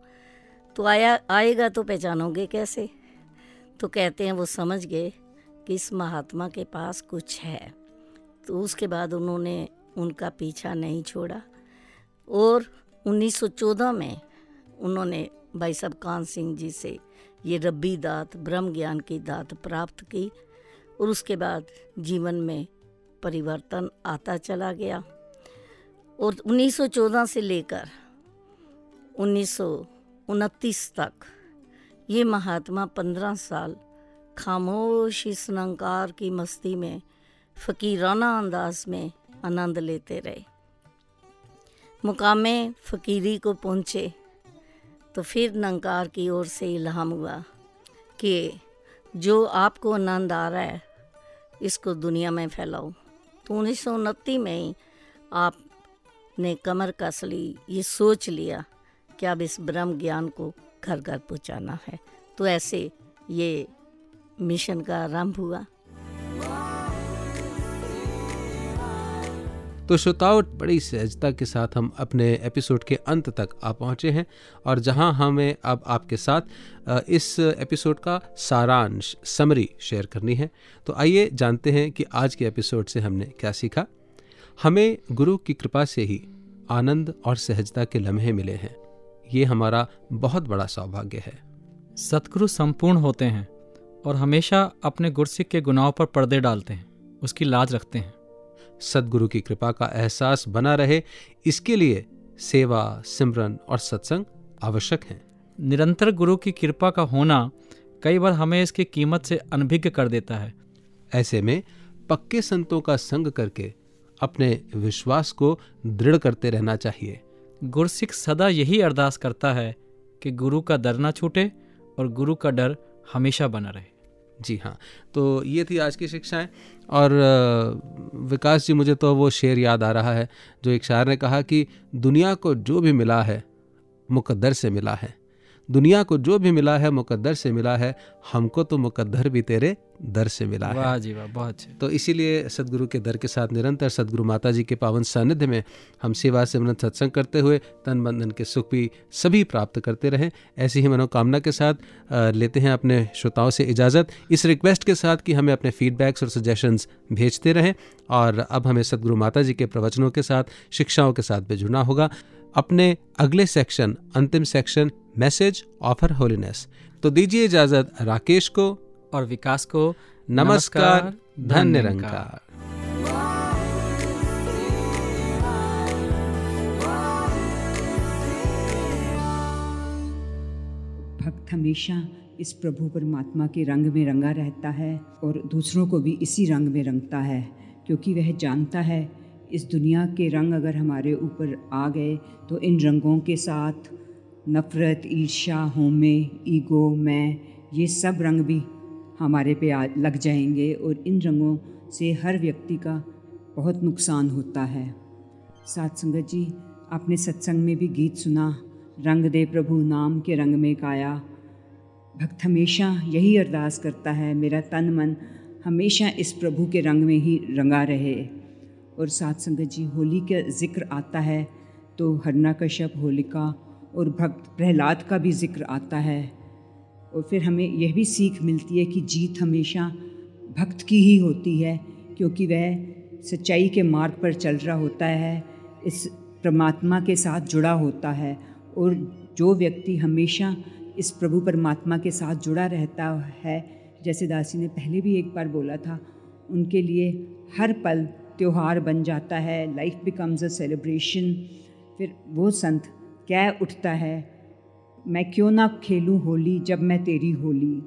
तो आया, आएगा तो पहचानोगे कैसे? तो कहते हैं, वो समझ गए कि इस महात्मा के पास कुछ है? तो उसके बाद उन्होंने उनका पीछा नहीं छोड़ा। और 1914 में उन्होंने भाई साहब कान सिंह जी से ये रब्बी दात, ब्रह्म ज्ञान की दात प्राप्त की और उसके बाद जीवन में परिवर्तन आता चला गया। और 1914 से लेकर उन्नीस सौ उनतीस तक ये महात्मा पंद्रह साल खामोश इस नंकार की मस्ती में, फ़कीराना अंदाज में आनंद लेते रहे। मुकामे फ़कीरी को पहुँचे तो फिर नंकार की ओर से इल्हाम हुआ कि जो आपको आनंद आ रहा है, इसको दुनिया में फैलाओ। तो उन्नीस सौ उनतीस में ही आपने कमर कस ली, ये सोच लिया कि अब इस ब्रह्म ज्ञान को घर घर पहुँचाना है। तो ऐसे ये मिशन का आरंभ हुआ। तो श्रोताओं बड़ी सहजता के साथ हम अपने एपिसोड के अंत तक आ पहुँचे हैं और जहाँ हमें अब आपके साथ इस एपिसोड का सारांश समरी शेयर करनी है। तो आइए जानते हैं कि आज के एपिसोड से हमने क्या सीखा। हमें गुरु की कृपा से ही आनंद और सहजता के लम्हे मिले हैं। ये हमारा बहुत बड़ा सौभाग्य है। सतगुरु संपूर्ण होते हैं। और हमेशा अपने गुरसिक के गुनाहों पर पर्दे डालते हैं उसकी लाज रखते हैं। सदगुरु की कृपा का एहसास बना रहे इसके लिए सेवा सिमरन और सत्संग आवश्यक हैं। निरंतर गुरु की कृपा का होना कई बार हमें इसकी कीमत से अनभिज्ञ कर देता है। ऐसे में पक्के संतों का संग करके अपने विश्वास को दृढ़ करते रहना चाहिए। गुरसिख सदा यही अरदास करता है कि गुरु का डर ना छूटे और गुरु का डर हमेशा बना रहे। जी हाँ तो ये थी आज की शिक्षाएँ। और विकास जी मुझे तो वो शेर याद आ रहा है, जो एक शायर ने कहा कि दुनिया को जो भी मिला है, मुकद्दर से मिला है। दुनिया को जो भी मिला है मुकद्दर से मिला है हमको तो मुकद्दर भी तेरे दर से मिला है। वाह जी वाह बहुत अच्छे। तो इसीलिए सदगुरु के दर के साथ निरंतर सदगुरु माता जी के पावन सानिध्य में हम सेवा सिमरन सत्संग करते हुए तन बंधन के सुख भी सभी प्राप्त करते रहें। ऐसी ही मनोकामना के साथ लेते हैं अपने श्रोताओं से इजाज़त। इस रिक्वेस्ट के साथ कि हमें अपने फीडबैक्स और सजेशंस भेजते रहें और अब हमें सदगुरु माता जी के प्रवचनों के साथ शिक्षाओं के साथ भी जुड़ना होगा। अपने अगले सेक्शन अंतिम सेक्शन मैसेज ऑफ़र होलीनेस तो दीजिए इजाज़त राकेश को और विकास को नमस्कार निरंकार। निरंकार भक्त हमेशा इस प्रभु परमात्मा के रंग में रंगा रहता है और दूसरों को भी इसी रंग में रंगता है, क्योंकि वह जानता है, इस दुनिया के रंग अगर हमारे ऊपर आ गए तो इन रंगों के साथ नफ़रत, ईर्ष्या, होमे, ईगो, मैं, ये सब रंग भी हमारे पे आ, लग जाएँगे और इन रंगों से हर व्यक्ति का बहुत नुकसान होता है। सात संगत जी, आपने सत्संग में भी गीत सुना, रंग दे प्रभु नाम के रंग में काया भक्त हमेशा यही अरदास करता है, मेरा तन मन हमेशा इस प्रभु के रंग में ही रंगा रहे। और सात संगत जी, होली का ज़िक्र आता है तो हरना कश्यप होलिका और भक्त प्रहलाद का भी ज़िक्र आता है। और फिर हमें यह भी सीख मिलती है कि जीत हमेशा भक्त की ही होती है, क्योंकि वह सच्चाई के मार्ग पर चल रहा होता है, इस परमात्मा के साथ जुड़ा होता है, और जो व्यक्ति हमेशा इस प्रभु परमात्मा के साथ जुड़ा रहता है, जैसे दासी ने पहले भी एक बार बोला था, उनके लिए हर पल त्यौहार बन जाता है लाइफ बिकम्स अ सेलिब्रेशन फिर वो संत कह उठता है? मैं क्यों ना खेलूं होली जब मैं तेरी होली?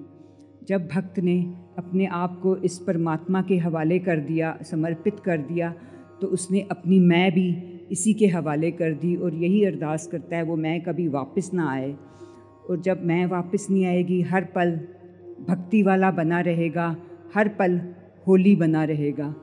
जब भक्त ने अपने आप को इस परमात्मा के हवाले कर दिया, समर्पित कर दिया तो उसने अपनी मैं भी इसी के हवाले कर दी और यही अरदास करता है, वो मैं कभी वापस ना आए। और जब मैं वापस नहीं आएगी, हर पल भक्ति वाला बना रहेगा, हर पल होली बना रहेगा।